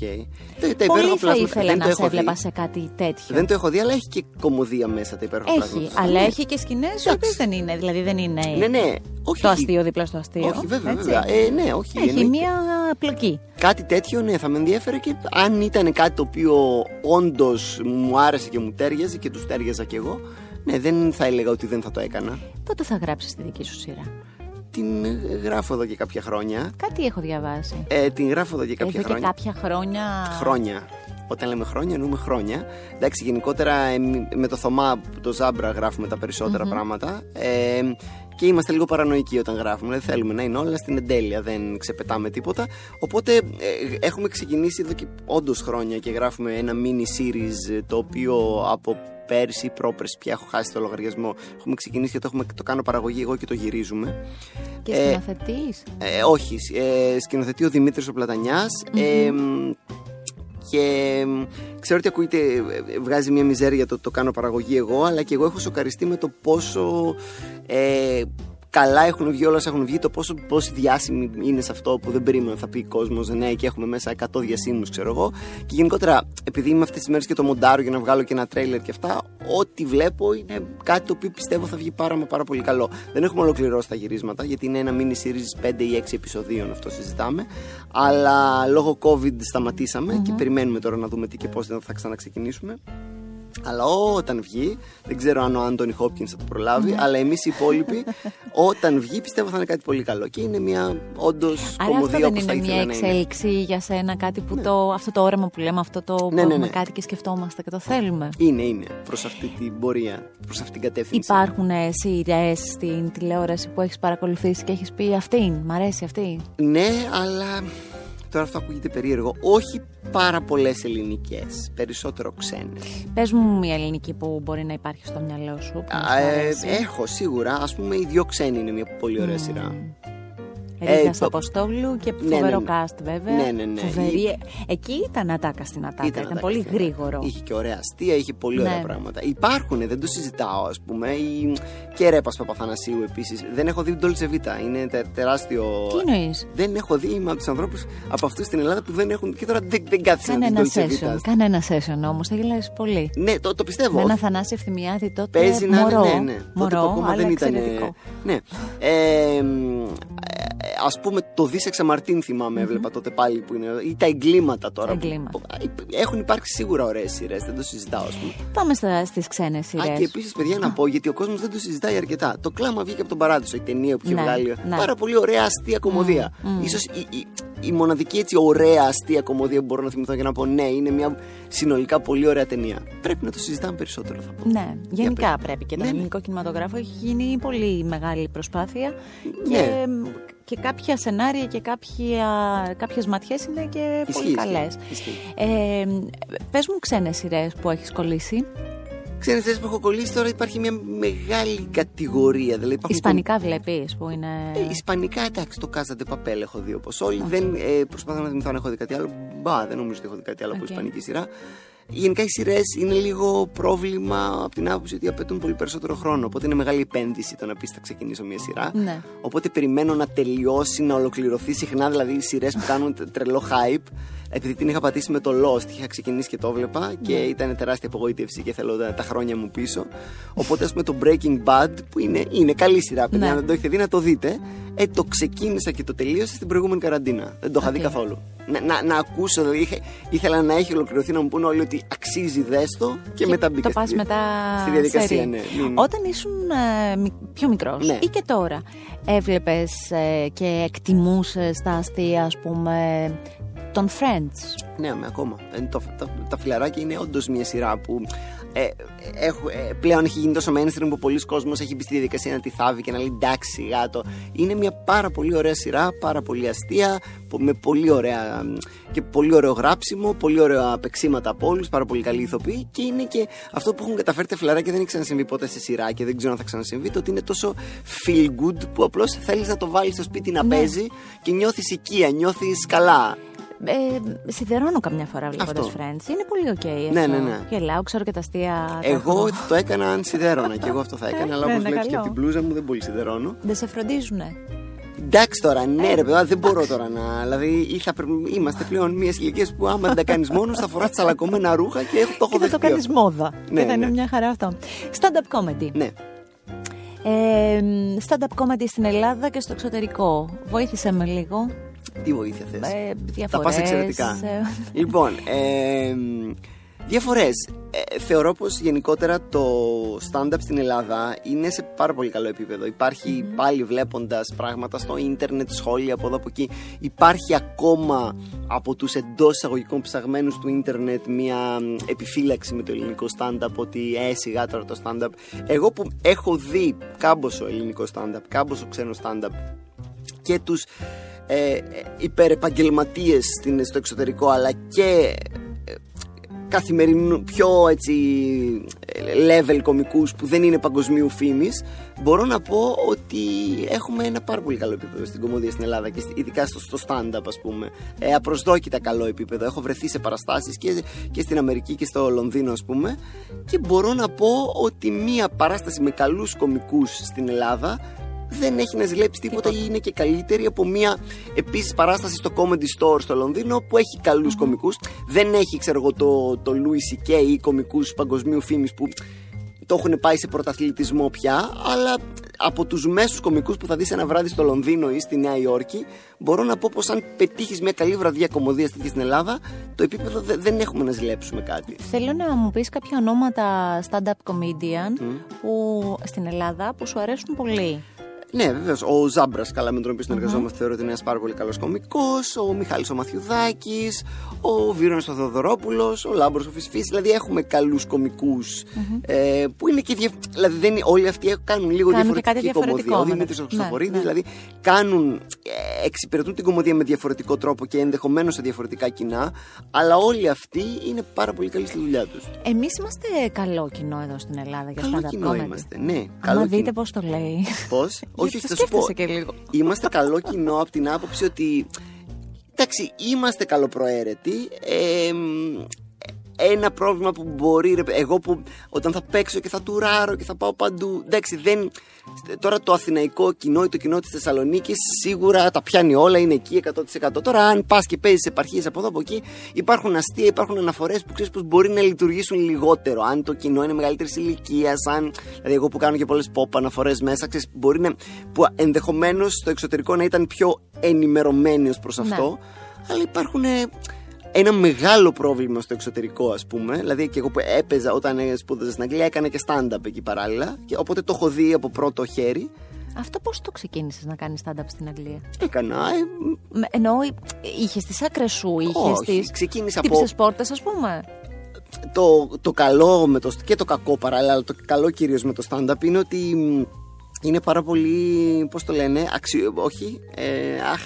Τα, τα πολύ υπέροχα θα πλάσματα ήθελα δεν να το σε έχω έβλεπα δει. σε κάτι τέτοιο. Δεν το έχω δει, αλλά έχει και κωμωδία μέσα τα υπέροχα Έχει, πλάσματα. αλλά Ναι. έχει και σκηνές οι οποίες δεν είναι. Δηλαδή δεν είναι Ναι, ναι. Όχι, το όχι. αστείο δίπλα στο αστείο. Όχι, βέβαια, έτσι. βέβαια. Ε, ναι, όχι. Έχει εννοείται. μία πλοκή. Κάτι τέτοιο, ναι, θα με ενδιέφερε και αν ήταν κάτι το οποίο όντως μου άρεσε και μου ταίριαζε και τους ταίριαζα κι εγώ, ναι, δεν θα έλεγα ότι δεν θα το έκανα. Πότε θα γράψεις τη δική σου σειρά. Την ε, γράφω εδώ και κάποια χρόνια. Κάτι έχω διαβάσει. Ε, την γράφω εδώ και κάποια Εδώ και χρόνια. κάποια χρόνια. Χρόνια. Όταν λέμε χρόνια, εννοούμε χρόνια. Εντάξει, γενικότερα ε, μ- με το Θωμά, το Ζάμπρα, γράφουμε τα περισσοτερα πράγματα. Ε, και είμαστε λίγο παρανοϊκοί όταν γράφουμε. Δηλαδή θέλουμε να είναι όλα στην εντέλεια, δεν ξεπετάμε τίποτα. Οπότε ε, έχουμε ξεκινήσει εδώ και όντως χρόνια και γράφουμε ένα mini series ε, το οποίο από πέρσι ή πρόπερσι πια έχω χάσει το λογαριασμό. Έχουμε ξεκινήσει και το, έχουμε, το κάνω παραγωγή εγώ και το γυρίζουμε. Και Ε, σκηνοθετείς; ε, όχι, ε, σκηνοθετεί ο Δημήτρης ο πλατανιας Ε, μ, και μ, ξέρω ότι ακούγεται, ε, βγάζει μια μιζέρια το το κάνω παραγωγή εγώ, αλλά και εγώ έχω σοκαριστεί με το πόσο ε, καλά έχουν βγει όλα όσα έχουν βγει, το πόσο, πόσο διάσημοι είναι σε αυτό που δεν περίμενα θα πει ο κόσμος. Ναι, και έχουμε μέσα 100 διασύμου, ξέρω εγώ. Και γενικότερα, επειδή είμαι αυτές τις μέρες και το μοντάρω για να βγάλω και ένα τρέιλερ και αυτά, ό,τι βλέπω είναι κάτι το οποίο πιστεύω θα βγει πάρα μα πάρα πολύ καλό. Δεν έχουμε ολοκληρώσει τα γυρίσματα, γιατί είναι ένα mini series 5 ή 6 επεισοδίων, αυτό συζητάμε. Αλλά λόγω COVID σταματησαμε και περιμένουμε τώρα να δούμε τι και πώς θα ξαναξεκινήσουμε. Αλλά όταν βγει, δεν ξέρω αν ο Άντωνι Χόπκινς θα το προλάβει, αλλά εμείς οι υπόλοιποι, [LAUGHS] όταν βγει, πιστεύω θα είναι κάτι πολύ καλό. Και είναι μια όντως Άρα αυτό κομμωδία δεν όπως θα είναι μια ήθελα να είναι. εξέλιξη για σένα, κάτι που το, αυτό το όραμα που λέμε, αυτό το που Ναι, ναι, έχουμε ναι. κάτι και σκεφτόμαστε και το θέλουμε. Είναι, είναι. Προς αυτή την πορεία, προς αυτή την κατεύθυνση. Υπάρχουν σειρές στην τηλεόραση που έχεις παρακολουθήσει και έχεις πει αυτήν, μ' αρέσει αυτή. Ναι, αλλά τώρα αυτό ακούγεται περίεργο. Όχι πάρα πολλές ελληνικές. Περισσότερο ξένες. Πες μου μια ελληνική που μπορεί να υπάρχει στο μυαλό σου. Που να σου Ε, αρέσει. έχω σίγουρα. Α πούμε, οι δύο ξένοι είναι μια πολύ ωραία σειρά. Ρίγας ε, Αποστόλου και ναι, φοβερό ναι. cast βέβαια. Ναι, ναι, ναι. Φοβερή. Η- Εκεί ήταν ατάκα στην ατάκα. Ήταν, ατάκα πολύ στην γρήγορο. ατάκα. Είχε και ωραία αστεία, είχε πολύ ωραία Ναι. πράγματα. Υπάρχουν, δεν το συζητάω, ας πούμε. Η... Και Ρέπας Παπαθανασίου επίσης. Δεν έχω δει τον Dolce Vita. Είναι τε- τεράστιο. Τι εννοείς; Δεν έχω δει, είμαι από τους ανθρώπους από αυτούς στην Ελλάδα που δεν έχουν. Και τώρα δεν, δεν κάθισα Κάνε να ένα δεις Dolce Vita. session. Κάνε ένα session όμως. Θα γελάσεις πολύ. Ναι, το, το πιστεύω. Με ένα Θανάση Ευθυμιάδη τότε. Παίζει να μωρό, είναι, ναι, ναι. Τότε Μωρό, το κόμμα αλλά δεν ήταν. εξαιρετικό. Ναι. Ε, μ, Α πούμε, το Δίσεξα Μαρτίν θυμάμαι, έβλεπα τότε πάλι που είναι. ή τα εγκλήματα τώρα. που- Εγκλήματα. που- Έχουν υπάρξει σίγουρα ωραίες σειρές, δεν το συζητάω, ας πούμε. Πάμε στις ξένες σειρέ. Α, και επίσης, παιδιά, να πω γιατί ο κόσμος δεν το συζητάει αρκετά. Το κλάμα βγήκε από τον παράδεισο, η ταινία που είχε Ναι, βγάλει. ναι. Πάρα πολύ ωραία αστεία κομμωδία. Ίσως η, η, η μοναδική έτσι ωραία αστεία κομμωδία που μπορώ να θυμηθώ για να πω ναι, είναι μια συνολικά πολύ ωραία ταινία. Πρέπει να το συζητάμε περισσότερο, θα πω. Ναι, γενικά Για πες. πρέπει και Ναι, τον ναι. ελληνικό κινηματογράφο έχει γίνει πολύ μεγάλη προσπάθεια Ναι. και, και κάποια σενάρια και κάποια, κάποιες ματιές είναι και Ισχύει, πολύ καλές. ισχύει. Ε, πες μου ξένες σειρές που έχεις κολλήσει. Ξέρετε, τι έχει, που έχω κολλήσει τώρα υπάρχει μια μεγάλη κατηγορία. Δηλαδή υπάρχουν Ισπανικά βλέπεις που είναι... Ε, Ισπανικά, εντάξει, το Casa de Papel έχω δει όπως όλοι. Δεν ε, προσπαθώ να θυμηθώ αν έχω δει κάτι άλλο. Μπα, δεν νομίζω ότι έχω δει κάτι άλλο από Οκ. Ισπανική σειρά. Γενικά οι σειρές είναι λίγο πρόβλημα από την άποψη ότι απαιτούν πολύ περισσότερο χρόνο. Οπότε είναι μεγάλη επένδυση το να πεις θα ξεκινήσω μια σειρά. Ναι. Οπότε περιμένω να τελειώσει, να ολοκληρωθεί συχνά. Δηλαδή οι σειρές που κάνουν τε- τρελό hype. Επειδή την είχα πατήσει με το Lost, είχα ξεκινήσει και το 'βλεπα και ήταν τεράστια απογοήτευση και θέλω τα, τα χρόνια μου πίσω. Οπότε, ας πούμε, το Breaking Bad, που είναι, είναι καλή σειρά, παιδιά, Ναι. αν δεν το έχετε δει, να το δείτε. Ε, το ξεκίνησα και το τελείωσα στην προηγούμενη καραντίνα. Δεν το είχα δει Οκ. καθόλου. Να, να, να ακούσω, δηλαδή είχε- ήθελα να έχει ολοκληρωθεί να μου πούνε όλοι ότι αξίζει δες το και, μετά μπήκα το πας στη, μετά στη διαδικασία. σερί. Ναι, Μην- Όταν ήσουν ε, μι- πιο μικρός Ναι. ή και τώρα έβλεπες ε, και εκτιμούσες τα αστεία ας πούμε των Friends; Ναι, με ακόμα. Ε, το, τα, τα φιλαράκια είναι όντως μια σειρά που ε, έχω, ε, πλέον έχει γίνει τόσο mainstream που πολλοί κόσμος έχει μπει στη διαδικασία να τη θάβει και να λέει εντάξει σιγά το. Είναι μια πάρα πολύ ωραία σειρά, πάρα πολύ αστεία, πο- με πολύ ωραία μ, και πολύ ωραίο γράψιμο, πολύ ωραία παίξήματα από όλους, πάρα πολύ καλή ηθοποιή και είναι και αυτό που έχουν καταφέρει τα φιλαράκια δεν έχει ξανασυμβεί ποτέ σε σειρά και δεν ξέρω αν θα ξανασυμβεί. Το ότι είναι τόσο feel good που απλώς θέλεις να το βάλεις στο σπίτι να Ναι. παίζει και νιώθεις οικεία, νιώθεις καλά. Ε, σιδερώνω καμιά φορά βλέποντας Αυτό. Friends. Είναι πολύ οκ. Ναι, αυτό. ναι, ναι. Γελάω, ξέρω και τα αστεία. τα Εγώ έχω. το έκανα αν σιδέρωνα και εγώ αυτό θα έκανα, αλλά Ναι, όπως ναι, βλέπεις και καλό. από την μπλούζα μου δεν πολύ σιδερώνω. Δεν σε φροντίζουνε. Εντάξει τώρα, ναι, ρε παιδιά, δεν μπορώ τώρα να. Δηλαδή, ή θα πρέπει- είμαστε πλέον μιας ηλικίας που άμα δεν τα κάνεις μόνος, θα φοράς τσαλακωμένα ρούχα και έχω, το έχω Και θα το δεχτεί. κάνεις αυτό. μόδα. Ναι, και θα είναι ναι. μια χαρά αυτό. Stand-up comedy. Ναι. Ε, stand-up comedy στην Ελλάδα και στο εξωτερικό. Βοήθησε με λίγο. Τι βοήθεια θες; Ε, Τα διαφορές, πας εξαιρετικά. ε, λοιπόν, ε, διαφορές. Ε, θεωρώ πως γενικότερα το stand-up στην Ελλάδα είναι σε πάρα πολύ καλό επίπεδο. Υπάρχει πάλι βλέποντας πράγματα στο ίντερνετ, σχόλια από εδώ από εκεί. Υπάρχει ακόμα από τους εντός εισαγωγικών ψαγμένους του ίντερνετ μια μ, επιφύλαξη με το ελληνικό stand-up ότι ε, σιγά τώρα το stand-up. Εγώ που έχω δει κάμποσο ελληνικό stand-up, κάμποσο ξένο stand-up και τους ε, ε, υπερεπαγγελματίες στην- στο εξωτερικό αλλά και ε, καθημερινού πιο έτσι ε, level κομικούς που δεν είναι παγκοσμίου φήμης μπορώ να πω ότι έχουμε ένα πάρα πολύ καλό επίπεδο στην κομμωδία στην Ελλάδα και στη- ειδικά στο, στο stand-up ας πούμε. Ε, απροσδόκητα καλό επίπεδο. Έχω βρεθεί σε παραστάσεις και, και στην Αμερική και στο Λονδίνο ας πούμε. Και μπορώ να πω ότι μία παράσταση με καλούς κομικούς στην Ελλάδα δεν έχει να ζηλέψει τίποτα ή είναι και καλύτερη από μια επίσης παράσταση στο Comedy Store στο Λονδίνο που έχει καλούς κομικούς. Δεν έχει, ξέρω εγώ, το, το Louis C.K. ή κομικούς παγκοσμίου φήμης που το έχουν πάει σε πρωταθλητισμό πια, αλλά από τους μέσους κομικούς που θα δεις ένα βράδυ στο Λονδίνο ή στη Νέα Υόρκη, μπορώ να πω πως αν πετύχεις μια καλή βραδιά κομμωδίας τέτοια στην Ελλάδα, το επίπεδο δε- δεν έχουμε να ζηλέψουμε κάτι. Θέλω να μου πεις κάποια ονόματα stand-up comedian που, στην Ελλάδα που σου αρέσουν πολύ. Ναι, βεβαίως. Ο Ζάμπρας, καλά με τον οποίο συνεργαζόμαστε, θεωρώ ότι είναι ένας πάρα πολύ καλός κωμικό. Ο Μιχάλης ο Μαθιουδάκης, ο Βίρονα ο Θεοδωρόπουλος, ο Λάμπρος ο Φυσφής. Δηλαδή έχουμε καλούς ε, που είναι και. δια- Δηλαδή δεν είναι, όλοι αυτοί κάνουν λίγο Κάνουν και κάτι διαφορετική διαφορετικό κομμωδία. Ο με Δημήτρη το- ο Χριστοφορίδη, ναι, ναι. δηλαδή κάνουν. Ε, εξυπηρετούν την κομμωδία με διαφορετικό τρόπο και ενδεχομένως σε διαφορετικά κοινά. Αλλά όλοι αυτοί είναι πάρα πολύ καλοί στη δουλειά τους. Εμείς είμαστε καλό κοινό εδώ στην Ελλάδα για Καλό stand-up κοινό comedy. είμαστε. Ναι, Άμα καλό δείτε κοινό. πώς το λέει. Πώς; [LAUGHS] όχι, όχι, το θα σου πω. σκέφτεσαι και λίγο. Είμαστε καλό κοινό από την άποψη ότι. Εντάξει, είμαστε καλοπροαίρετοι. Ε, μ, ένα πρόβλημα που μπορεί. ρε, Εγώ που όταν θα παίξω και θα τουράρω και θα πάω παντού. Εντάξει, δεν. Τώρα το αθηναϊκό κοινό ή το κοινό της Θεσσαλονίκης σίγουρα τα πιάνει όλα, είναι εκεί 100%. Τώρα, αν πας και παίζεις επαρχίες από εδώ από εκεί, υπάρχουν αστεία, υπάρχουν αναφορές που ξέρεις πως μπορεί να λειτουργήσουν λιγότερο. Αν το κοινό είναι μεγαλύτερης ηλικίας, αν. Δηλαδή, εγώ που κάνω και πολλές pop αναφορές μέσα, ξέρεις, μπορεί να. που ενδεχομένως στο εξωτερικό να ήταν πιο ενημερωμένοι ως προς Ναι. αυτό. Αλλά υπάρχουν ε, ένα μεγάλο πρόβλημα στο εξωτερικό, ας πούμε. Δηλαδή, και εγώ που έπαιζα όταν ε, σπούδαζα στην Αγγλία, έκανα και stand-up εκεί παράλληλα. Και οπότε το έχω δει από πρώτο χέρι. Αυτό πώς το ξεκίνησες να κάνεις stand-up στην Αγγλία; Έκανα. Ε, Με- Εννοώ, είχες τις άκρες σου, είχες Όχι, τις... ξεκίνησα από- Χτύπησες πόρτες, ας πούμε; το, το καλό με το, και το κακό παράλληλα, αλλά το καλό κυρίως με το stand-up είναι ότι μ, είναι πάρα πολύ. Πώς το λένε, αξιο, όχι. Ε, αχ,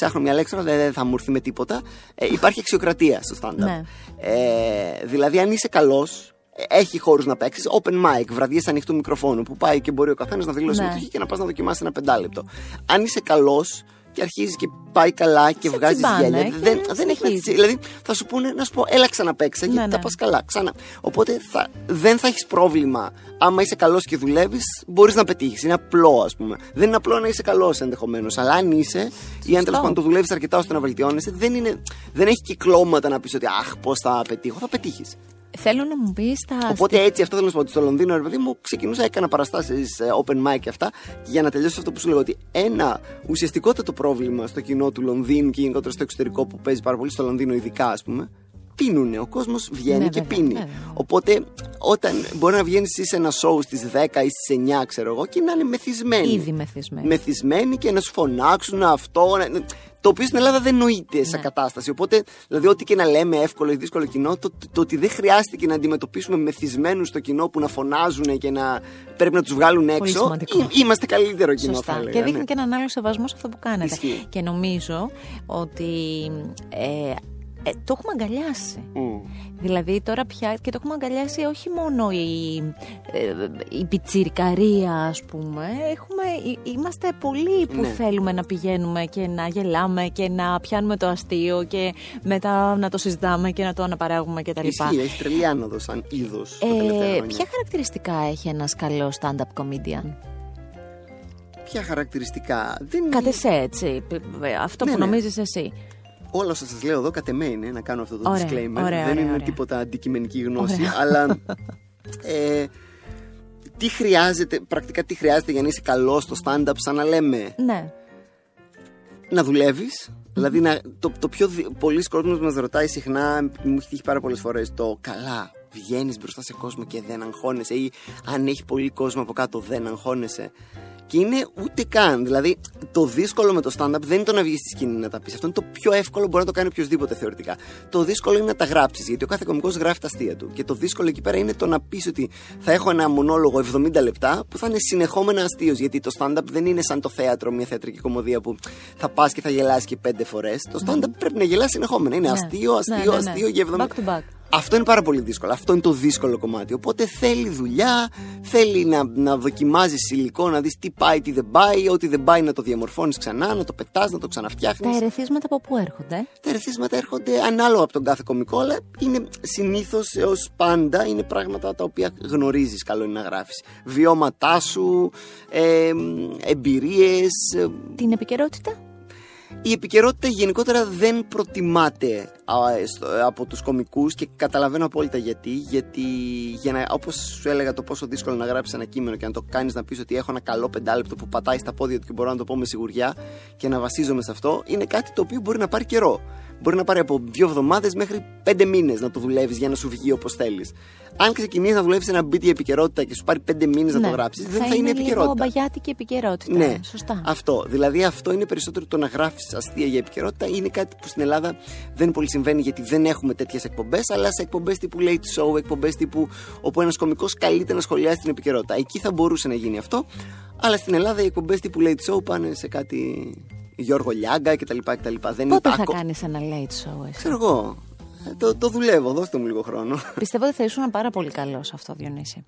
ψάχνω μια λέξη, αλλά δεν θα μου έρθει με τίποτα. Ε, υπάρχει αξιοκρατία στο stand-up. Ναι. Ε, δηλαδή, αν είσαι καλός, έχει χώρους να παίξεις. Open mic, βραδιές ανοιχτού μικροφόνου που πάει και μπορεί ο καθένας να δηλώσει Ναι. συμμετοχή και να πας να δοκιμάσεις ένα πεντάλεπτο. Αν είσαι καλός και αρχίζει και πάει καλά και Σε βγάζει τσιμπάνε γέλια, και δεν, δεν έχει να συνεχίζεις. τσι- Δηλαδή θα σου πούνε να σου πω, έλα ξαναπέξε γιατί Ναι, τα ναι. πας καλά. Ξανά. Οπότε θα, δεν θα έχεις πρόβλημα. Άμα είσαι καλός και δουλεύεις, μπορείς να πετύχεις. Είναι απλό, ας πούμε. Δεν είναι απλό να είσαι καλός ενδεχομένως. Αλλά αν είσαι ή αν τέλος πάντων το δουλεύεις αρκετά ώστε να βελτιώνεσαι, δεν, είναι, δεν έχει κυκλώματα να πεις ότι Αχ, πώς θα πετύχω. Θα πετύχεις. Θέλω να μου πεις τα... Οπότε έτσι, αυτό θέλω να σου πω ότι στο Λονδίνο, ρε παιδί μου, ξεκινούσα, έκανα παραστάσεις open mic και αυτά. Και για να τελειώσω αυτό που σου λέω, ότι ένα ουσιαστικότατο πρόβλημα στο κοινό του Λονδίνου και γενικότερα στο εξωτερικό που παίζει πάρα πολύ στο Λονδίνο, ειδικά ας πούμε, πίνουνε. Ο κόσμος βγαίνει Ναι, και βέβαια, πίνει. βέβαια. Οπότε, όταν μπορεί να βγαίνεις σε ένα show στις 10 ή στις 9, ξέρω εγώ, και να είναι μεθυσμένοι. Ήδη μεθυσμένοι. Μεθυσμένοι και να σου φωνάξουν αυτό. να- Το οποίο στην Ελλάδα δεν νοείται σαν Ναι. κατάσταση. Οπότε, δηλαδή, ό,τι και να λέμε εύκολο ή δύσκολο κοινό, το, το ότι δεν χρειάστηκε να αντιμετωπίσουμε μεθυσμένους στο κοινό που να φωνάζουν και να πρέπει να τους βγάλουν έξω. σημαντικό. εί- είμαστε καλύτερο κοινό, Σωστά. θα έλεγα. και δείχνει ναι. και έναν άλλο σεβασμό σε αυτό που κάνετε. Ισχύει. Και νομίζω ότι ε, ε, το έχουμε αγκαλιάσει. Μμ. Δηλαδή τώρα πια και το έχουμε αγκαλιάσει όχι μόνο η, ε, η πιτσιρικαρία ας πούμε έχουμε, εί- είμαστε πολλοί που Ναι. θέλουμε να πηγαίνουμε και να γελάμε και να πιάνουμε το αστείο και μετά να το συζητάμε και να το αναπαράγουμε κτλ. Ισχύει, έχεις τρελή άνοδο σαν είδος. Ε, ποια χαρακτηριστικά έχει ένας καλός stand-up comedian; Ποια χαρακτηριστικά; Δεν Κατ' εσέ έτσι, π- ε, αυτό Ναι, που ναι. νομίζεις εσύ Όλα όσα σας λέω εδώ κατ' εμέ είναι να κάνω αυτό το Ωραία, disclaimer. ωραία, δεν ωραία, είναι ωραία. τίποτα αντικειμενική γνώση. Ωραία. Αλλά ε, τι χρειάζεται, πρακτικά τι χρειάζεται για να είσαι καλός στο stand-up, σαν να λέμε; Ναι, να δουλεύεις. Δηλαδή, να, το, το πιο. δι- Πολλοί κόσμοι μας ρωτάει συχνά, μου έχει τύχει πάρα πολλές φορές το καλά. Βγαίνεις μπροστά σε κόσμο και δεν αγχώνεσαι, ή αν έχει πολύ κόσμο από κάτω δεν αγχώνεσαι. Και είναι ούτε καν. Δηλαδή, το δύσκολο με το stand-up δεν είναι το να βγεις στη σκηνή να τα πεις. Αυτό είναι το πιο εύκολο, μπορεί να το κάνει οποιοδήποτε θεωρητικά. Το δύσκολο είναι να τα γράψεις, γιατί ο κάθε κωμικός γράφει τα αστεία του. Και το δύσκολο εκεί πέρα είναι το να πεις ότι θα έχω ένα μονόλογο 70 λεπτά που θα είναι συνεχόμενα αστείος. Γιατί το stand-up δεν είναι σαν το θέατρο, μια θεατρική κομμωδία που θα πας και θα γελάσει και πέντε φορές. Το stand-up πρέπει να γελάσει συνεχόμενα. Είναι Ναι. αστείο, αστείο, Ναι, ναι, ναι. αστείο για 70 Back to back. Αυτό είναι πάρα πολύ δύσκολο. Αυτό είναι το δύσκολο κομμάτι. Οπότε θέλει δουλειά, θέλει να, να δοκιμάζει υλικό, να δεις τι πάει, τι δεν πάει. Ό,τι δεν πάει να το διαμορφώνεις ξανά, να το πετάς, να το ξαναφτιάχνεις. τα ερεθίσματα από πού έρχονται; Τα ερεθίσματα έρχονται ανάλογα από τον κάθε κωμικό, αλλά είναι συνήθως έως πάντα είναι πράγματα τα οποία γνωρίζεις καλό είναι να γράφεις. Βιώματά σου, ε, εμπειρίες. την επικαιρότητα; Η επικαιρότητα γενικότερα δεν προτιμάται α, στο- από τους κομικούς και καταλαβαίνω απόλυτα γιατί. Γιατί για να, όπως σου έλεγα το πόσο δύσκολο να γράψεις ένα κείμενο και να το κάνεις να πεις ότι έχω ένα καλό πεντάλεπτο που πατάει στα πόδια του και μπορώ να το πω με σιγουριά και να βασίζομαι σε αυτό, είναι κάτι το οποίο μπορεί να πάρει καιρό. Μπορεί να πάρει από δύο εβδομάδες μέχρι πέντε μήνες να το δουλεύεις για να σου βγει όπως θέλεις. Αν ξεκινήσεις να δουλεύεις ένα beat για επικαιρότητα και σου πάρει πέντε μήνες να το γράψεις, δεν θα, είναι, Ναι. λίγο επικαιρότητα. μπαγιάτικη επικαιρότητα. Ναι, Σωστά. Αυτό. Δηλαδή αυτό είναι περισσότερο το να γράφεις αστεία για επικαιρότητα. Είναι κάτι που στην Ελλάδα δεν πολύ συμβαίνει γιατί δεν έχουμε τέτοιες εκπομπές. Αλλά σε εκπομπές τύπου late show, εκπομπές τύπου όπου ένας κωμικό καλείται να σχολιάσει την επικαιρότητα. Εκεί θα μπορούσε να γίνει αυτό. Αλλά στην Ελλάδα οι εκπομπές τύπου late show πάνε σε κάτι Γιώργο Λιάγκα κτλ. κτλ. Δεν Πότε θα υπάκο- κάνεις ένα late show εσύ; Ξέρω εγώ. Ε, Το, το δουλεύω, δώστε μου λίγο χρόνο. [LAUGHS] Πιστεύω ότι θα ήσουν πάρα πολύ καλός σε αυτό, Διονύση.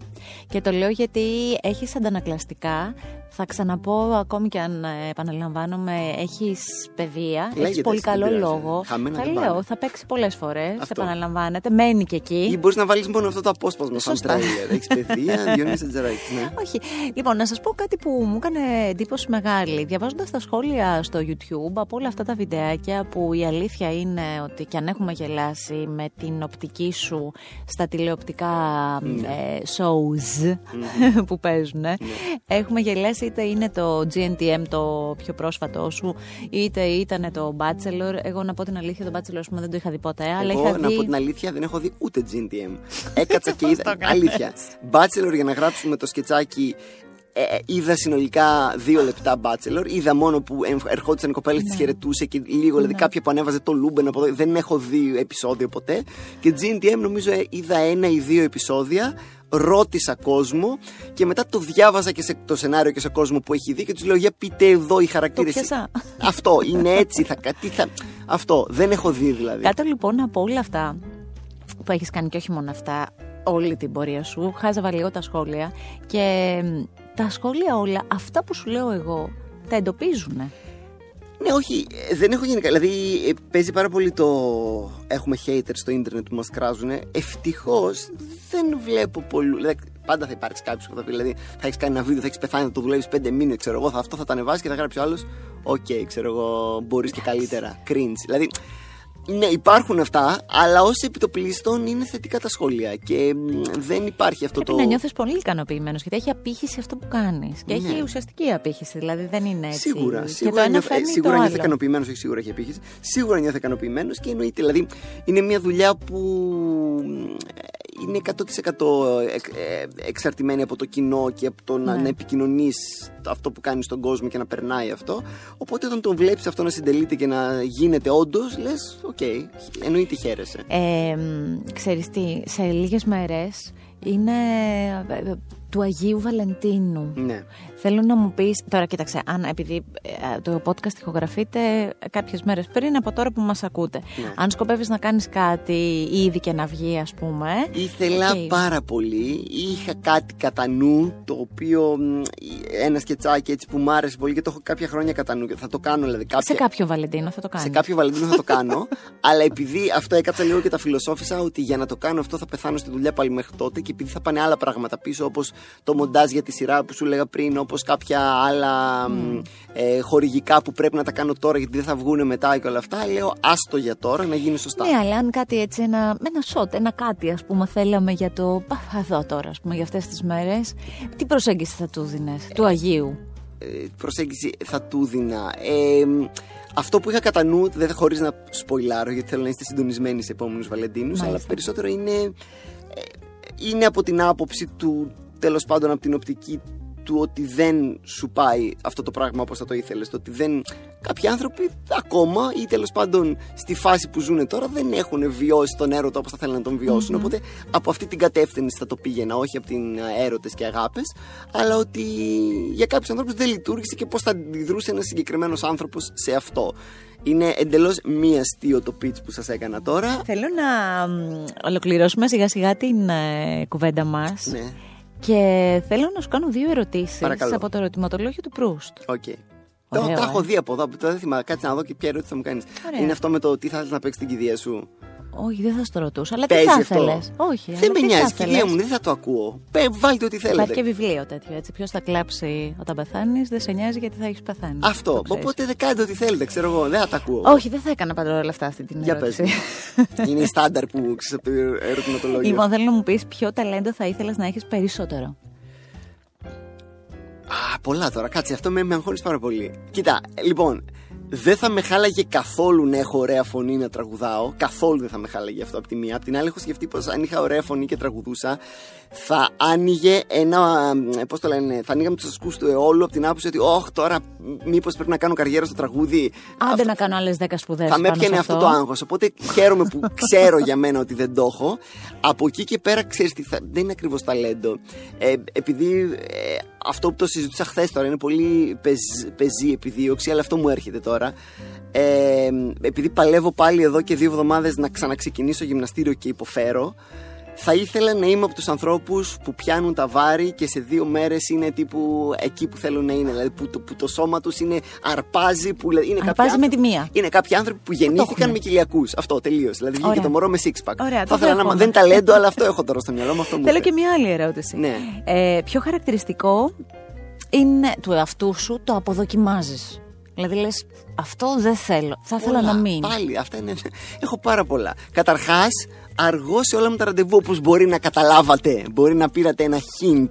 Και το λέω γιατί έχεις αντανακλαστικά. Θα ξαναπώ, ακόμη και αν ε, επαναλαμβάνομαι, έχεις παιδεία, έχεις Λέγεται, πολύ δεν καλό πειράζει. λόγο. Χαμένα Θα δεν λέω, πάνε. θα παίξει πολλές φορές. Αυτό. Επαναλαμβάνεται, μένει και εκεί. Ή μπορείς να βάλεις μόνο αυτό το απόσπασμα σαν Σωστά. τρέιλερ. Έχεις παιδεία, [LAUGHS] Διονύσης Τζεράκης. Ναι. Όχι. Λοιπόν, να σας πω κάτι που μου έκανε εντύπωση μεγάλη. Διαβάζοντας τα σχόλια στο YouTube από όλα αυτά τα βιντεάκια που η αλήθεια είναι ότι και αν έχουμε γελάσει με την οπτική σου στα τηλεοπτικά ε, shows [LAUGHS] που παίζουν, έχουμε γελάσει είτε είναι το GNTM το πιο πρόσφατο σου, είτε ήταν το Bachelor. Εγώ να πω την αλήθεια, το Bachelor ας πούμε, δεν το είχα δει ποτέ, αλλά Εγώ είχα να δει. πω την αλήθεια δεν έχω δει ούτε GNTM. [LAUGHS] Έκατσα και Πώς είδα. το κάνεις; αλήθεια. Bachelor για να γράψουμε το σκετσάκι. Ε, ε, είδα συνολικά δύο λεπτά Bachelor. Είδα μόνο που εμ- ερχόντουσαν οι κοπέλες, Ναι. τις χαιρετούσε και λίγο. Δηλαδή κάποια που ανέβαζε το λούμπεν από εδώ. Δεν έχω δει επεισόδιο ποτέ. Και GNTM νομίζω ε, είδα ένα ή δύο επεισόδια. Ρώτησα κόσμο και μετά το διάβαζα και σε το σενάριο και σε κόσμο που έχει δει και τους λέω: Για πείτε εδώ οι χαρακτήρες. πιάσα. Αυτό είναι έτσι. Θα, τι θα, αυτό δεν έχω δει δηλαδή. Κάτω λοιπόν από όλα αυτά που έχεις κάνει και όχι μόνο αυτά, όλη την πορεία σου, χάζευα λίγο τα σχόλια και μ, τα σχόλια όλα, αυτά που σου λέω εγώ, τα εντοπίζουν. Ναι, όχι, ε, δεν έχω γενικά. Δηλαδή, ε, παίζει πάρα πολύ το. Έχουμε haters στο ίντερνετ που μας κράζουν. Ευτυχώς δεν βλέπω πολλούς. Δηλαδή, πάντα θα υπάρξει κάποιος που θα πει: Δηλαδή, θα έχεις κάνει ένα βίντεο, θα έχεις πεθάνει, θα το δουλεύεις πέντε μήνες, ξέρω εγώ. Θα, αυτό θα τα ανεβάσεις και θα γράψει ο άλλος. Οκ, ξέρω εγώ, μπορείς και καλύτερα. Cringe. Δηλαδή, ναι, υπάρχουν αυτά, αλλά ως επί το πλείστον είναι θετικά τα σχόλια. Και μ, δεν υπάρχει αυτό Πρέπει το. να νιώθεις πολύ ικανοποιημένος γιατί έχει απήχηση αυτό που κάνεις. Και Ναι. έχει ουσιαστική απήχηση, δηλαδή δεν είναι έτσι. Σίγουρα, και σίγουρα, το ένα νιώθω, ε, φέρνει σίγουρα το νιώθω άλλο. ικανοποιημένος, όχι σίγουρα έχει απήχηση. Σίγουρα νιώθω ικανοποιημένος και εννοείται. Δηλαδή, είναι μια δουλειά που είναι 100% εξ- ε, εξαρτημένη από το κοινό και από το να, Ναι. να επικοινωνείς αυτό που κάνεις στον κόσμο και να περνάει αυτό. Οπότε όταν τον βλέπεις αυτό να συντελείται και να γίνεται όντως, λες, οκ, εννοείται χαίρεσαι. Ε, μ, ξέρεις τι, σε λίγες μέρες είναι ε, ε, του Αγίου Βαλεντίνου. Ναι. Θέλω να μου πεις, τώρα κοίταξε, αν επειδή ε, το podcast ηχογραφείται κάποιες μέρες πριν από τώρα που μας ακούτε. Ναι. Αν σκοπεύεις να κάνεις κάτι ήδη και να βγει ας πούμε. Ήθελα οκ. πάρα πολύ. Είχα κάτι κατά νου, το οποίο μ, ένα σκετσάκι έτσι που μου άρεσε πολύ και το έχω κάποια χρόνια κατά νου και θα το κάνω δηλαδή κάποια... Σε κάποιο Βαλεντίνο θα το κάνεις. Σε κάποιο Βαλεντίνο θα το κάνω. [LAUGHS] αλλά επειδή αυτό έκατσα λίγο και τα φιλοσόφησα ότι για να το κάνω αυτό θα πεθάνω στη δουλειά πάλι μέχρι τότε και επειδή θα πάνε άλλα πράγματα πίσω όπως το μοντάζ για τη σειρά που σου έλεγα πριν, όπως κάποια άλλα μ, ε, χορηγικά που πρέπει να τα κάνω τώρα γιατί δεν θα βγουν μετά και όλα αυτά. Λέω άστο για τώρα να γίνει σωστά. Ναι, αλλά αν κάτι έτσι, ένα, ένα σότ, ένα κάτι ας πούμε θέλαμε για το, πα, εδώ τώρα ας πούμε για αυτές τις μέρες, τι προσέγγιση θα του δίνες, του Αγίου; ε, προσέγγιση θα του δίνα. Ε, μ, αυτό που είχα κατά νου, δεν θα χωρίς να σποιλάρω, γιατί θέλω να είστε συντονισμένοι σε επόμενους Βαλεντίνους, Μάλιστα. αλλά περισσότερο είναι, ε, είναι από την άποψη του, τέλος πάντων από την οπτική του ότι δεν σου πάει αυτό το πράγμα όπως θα το ήθελες το ότι δεν κάποιοι άνθρωποι ακόμα ή τέλος πάντων στη φάση που ζουν τώρα δεν έχουν βιώσει τον έρωτα όπως θα θέλουν να τον βιωσουν οπότε από αυτή την κατεύθυνση θα το πήγαινα όχι από την ε, έρωτες και αγάπες αλλά ότι για κάποιους ανθρώπους δεν λειτουργήσε και πώς θα αντιδρούσε ένας συγκεκριμένος άνθρωπος σε αυτό. Είναι εντελώς μη αστείο το pitch που σας έκανα τώρα. Θέλω να μ, ολοκληρώσουμε σιγά σιγά την ε, κουβέντα μας. Ναι, και θέλω να σου κάνω δύο ερωτήσεις Παρακαλώ. από το ερωτηματολόγιο του Προύστ. οκ Ωραίο, τα, τα ε. έχω δει από εδώ, τώρα δεν θυμάμαι. Κάτσε να δω και ποια ερώτηση θα μου κάνεις. Ωραία. Είναι αυτό με το τι θα ήθελε να παίξει στην κηδεία σου. Όχι, δεν θα στο ρωτούσα, αλλά τι Παίζει θα αυτό. ήθελες; Όχι, Δεν αλλά με τι νοιάζει. θα Κυρία ήθελες; μου, δεν θα το ακούω. Πε, βάλτε ό,τι θέλετε. Υπάρχει και βιβλίο τέτοιο, έτσι. Ποιος θα κλάψει όταν πεθάνεις, δεν σε νοιάζει γιατί θα έχεις πεθάνει. Αυτό. Το ξέρεις. Οπότε δεν κάνετε ό,τι θέλετε, ξέρω εγώ. Δεν θα τα ακούω. Όχι, δεν θα έκανα πάντα όλα αυτά αυτή την Για πες. ερώτηση. Είναι η στάνταρ που ξέρει από το ερωτηματολόγιο. λοιπόν, θέλω να μου πεις ποιο ταλέντο θα ήθελες να έχεις περισσότερο. Α, πολλά τώρα. Κάτσε, αυτό με, με αγχώνεις πάρα πολύ. Κοίτα, λοιπόν, δεν θα με χάλαγε καθόλου να έχω ωραία φωνή να τραγουδάω. Καθόλου δεν θα με χάλαγε αυτό από τη μία. Απ' την άλλη, έχω σκεφτεί πως αν είχα ωραία φωνή και τραγουδούσα, θα άνοιγε ένα. Πώς το λένε, θα ανοίγαμε τους ασκούς του αιώλου από την άποψη ότι, Όχι, τώρα μήπως πρέπει να κάνω καριέρα στο τραγούδι. Άντε Αυτό- να κάνω άλλες 10 σπουδές. θα με έπιανε αυτό το άγχος. Οπότε χαίρομαι που ξέρω για μένα ότι δεν το έχω. Από εκεί και πέρα, ξέρεις τι, θα, δεν είναι ακριβώς ταλέντο. Ε, επειδή ε, αυτό που το συζητούσα χθες τώρα είναι πολύ πεζ, πεζή επιδίωξη, αλλά αυτό μου έρχεται τώρα. Ε, επειδή παλεύω πάλι εδώ και δύο εβδομάδες να ξαναξεκινήσω γυμναστήριο και υποφέρω. Θα ήθελα να είμαι από τους ανθρώπους που πιάνουν τα βάρη και σε δύο μέρες είναι τύπου εκεί που θέλουν να είναι. Δηλαδή που το, που το σώμα τους είναι αρπάζει. Που, είναι κάποιοι Αρπάζει με τη άνθρωποι- μία. είναι κάποιοι άνθρωποι που γεννήθηκαν έχουμε. με κοιλιακούς. Αυτό τελείως. Δηλαδή βγήκε Ωραία. το μωρό με six pack. Ωραία, Θα το ήθελα να δέχομαι. δεν είναι ταλέντο, αλλά αυτό έχω τώρα στο μυαλό μου. Αυτό μου Θέλω ήρθε. και μια άλλη ερώτηση. Ναι. Ε, ποιο χαρακτηριστικό είναι του εαυτού σου το αποδοκιμάζεις. Δηλαδή λες, αυτό δεν θέλω. Θα ήθελα Πολλά. να μην. Πάλι, αυτά είναι. [LAUGHS] Έχω πάρα πολλά. Καταρχάς, αργό σε όλα μου τα ραντεβού, όπως μπορεί να καταλάβατε. Μπορεί να πήρατε ένα hint.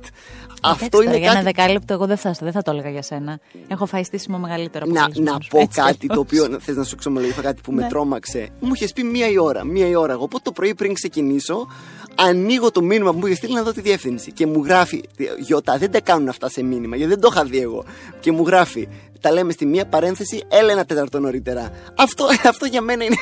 Αυτό Εντάξει, τώρα, είναι για ένα κάτι. δεκάλεπτο, εγώ δεν θα, δεν θα το έλεγα για σένα. Έχω φάει στήσιμο μεγαλύτερο από Να, κλεισμένους. να πω Έτσι κάτι αλλιώς. το οποίο θες να σου εξομολογήσω κάτι που με Ναι. τρόμαξε. Μου είχες πει μία η ώρα. Μία η ώρα. Εγώ οπότε το πρωί πριν ξεκινήσω, ανοίγω το μήνυμα που μου είχες στείλει να δω τη διεύθυνση. Και μου γράφει. Γιώτα, δεν τα κάνουν αυτά σε μήνυμα, γιατί δεν το είχα δει εγώ. Και μου γράφει. Τα λέμε στη μία παρένθεση, έλα ένα τέταρτο νωρίτερα. Αυτό, [LAUGHS] αυτό για μένα είναι.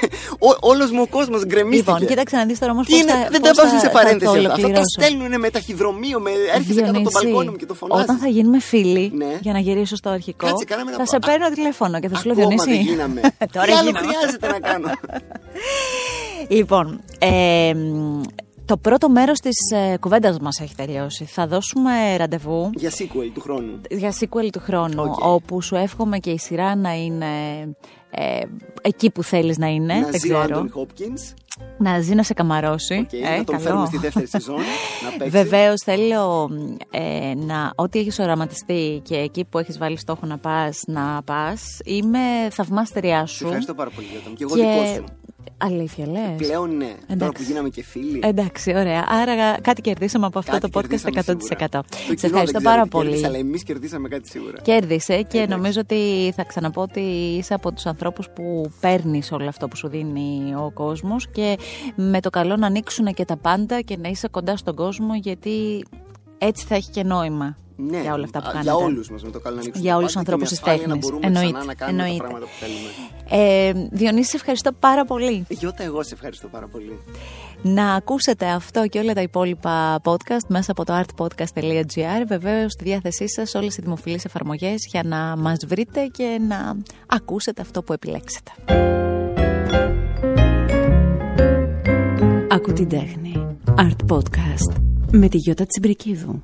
Όλος μου ο κόσμος γκρεμίστηκε. Λοιπόν, κοίταξε να δεις τώρα όμως Τι είναι, δεν τα βάζουν σε παρένθεση αυτά. Αυτά τα στέλνουν με ταχυδρομείο, με, έρχεσαι κάτω από το μπαλκόνι μου και το φωνάζεις. Όταν θα γίνουμε φίλοι, Ναι. για να γυρίσω στο αρχικό, Κάτσε, κάναμε ένα θα σε πα- παίρνω τηλέφωνο και θα σου λέω Ακόμα δεν Διονύση. γίναμε. [LAUGHS] Τώρα Τι άλλο γίναμε. χρειάζεται να κάνω; [LAUGHS] Λοιπόν, ε, μ, το πρώτο μέρος της ε, κουβέντας μας έχει τελειώσει. Θα δώσουμε ραντεβού Για sequel του χρόνου. για sequel του χρόνου, Οκ. όπου σου εύχομαι και η σειρά να είναι ε, εκεί που θέλεις να είναι. να δεν ζει ο ξέρω. Άντονι Χόπκινς Να ζει να σε καμαρώσει. και να τον φέρουμε στη δεύτερη [LAUGHS] σεζόν να παίξει. Βεβαίως θέλω ε, να ό,τι έχεις οραματιστεί και εκεί που έχεις βάλει στόχο να πας, να πας. Είμαι θαυμάστριά Σε σου. ευχαριστώ πάρα πολύ Γιώτα μου. Και εγώ Και δικό σου. Αλήθεια, λες. Πλέον ναι. Τώρα Εντάξει. που γίναμε και φίλοι. Εντάξει, ωραία. Άρα κάτι κερδίσαμε από αυτό κάτι το podcast κερδίσαμε 100%. σίγουρα. Το Σε κοινό ευχαριστώ δεν ξέρω πάρα τι πολύ. κέρδισε, αλλά εμείς κερδίσαμε κάτι σίγουρα. Κέρδισε και Εντάξει. νομίζω ότι θα ξαναπώ ότι είσαι από τους ανθρώπους που παίρνεις όλο αυτό που σου δίνει ο κόσμος και με το καλό να ανοίξουν και τα πάντα και να είσαι κοντά στον κόσμο γιατί έτσι θα έχει και νόημα Ναι, για όλα αυτά που α, κάνετε. για όλους μας με το καλό να ανοίξουμε. Για τα όλους τους πάντα και με ανθρώπους της ασφάλεια τέχνης. Να μπορούμε Εννοείται, ξανά να κάνουμε εννοείται. τα πράγματα που θέλουμε. Ε, Διονύση, σε ευχαριστώ πάρα πολύ. Γιώτα, εγώ σε ευχαριστώ πάρα πολύ. Να ακούσετε αυτό και όλα τα υπόλοιπα podcast μέσα από το artpodcast.gr. Βεβαίως στη διάθεσή σας όλες οι δημοφιλείς εφαρμογές για να μας βρείτε και να ακούσετε αυτό που επιλέξετε. Ακού την τέχνη. Art Podcast με τη Γιώτα Τσιμπρικίδου.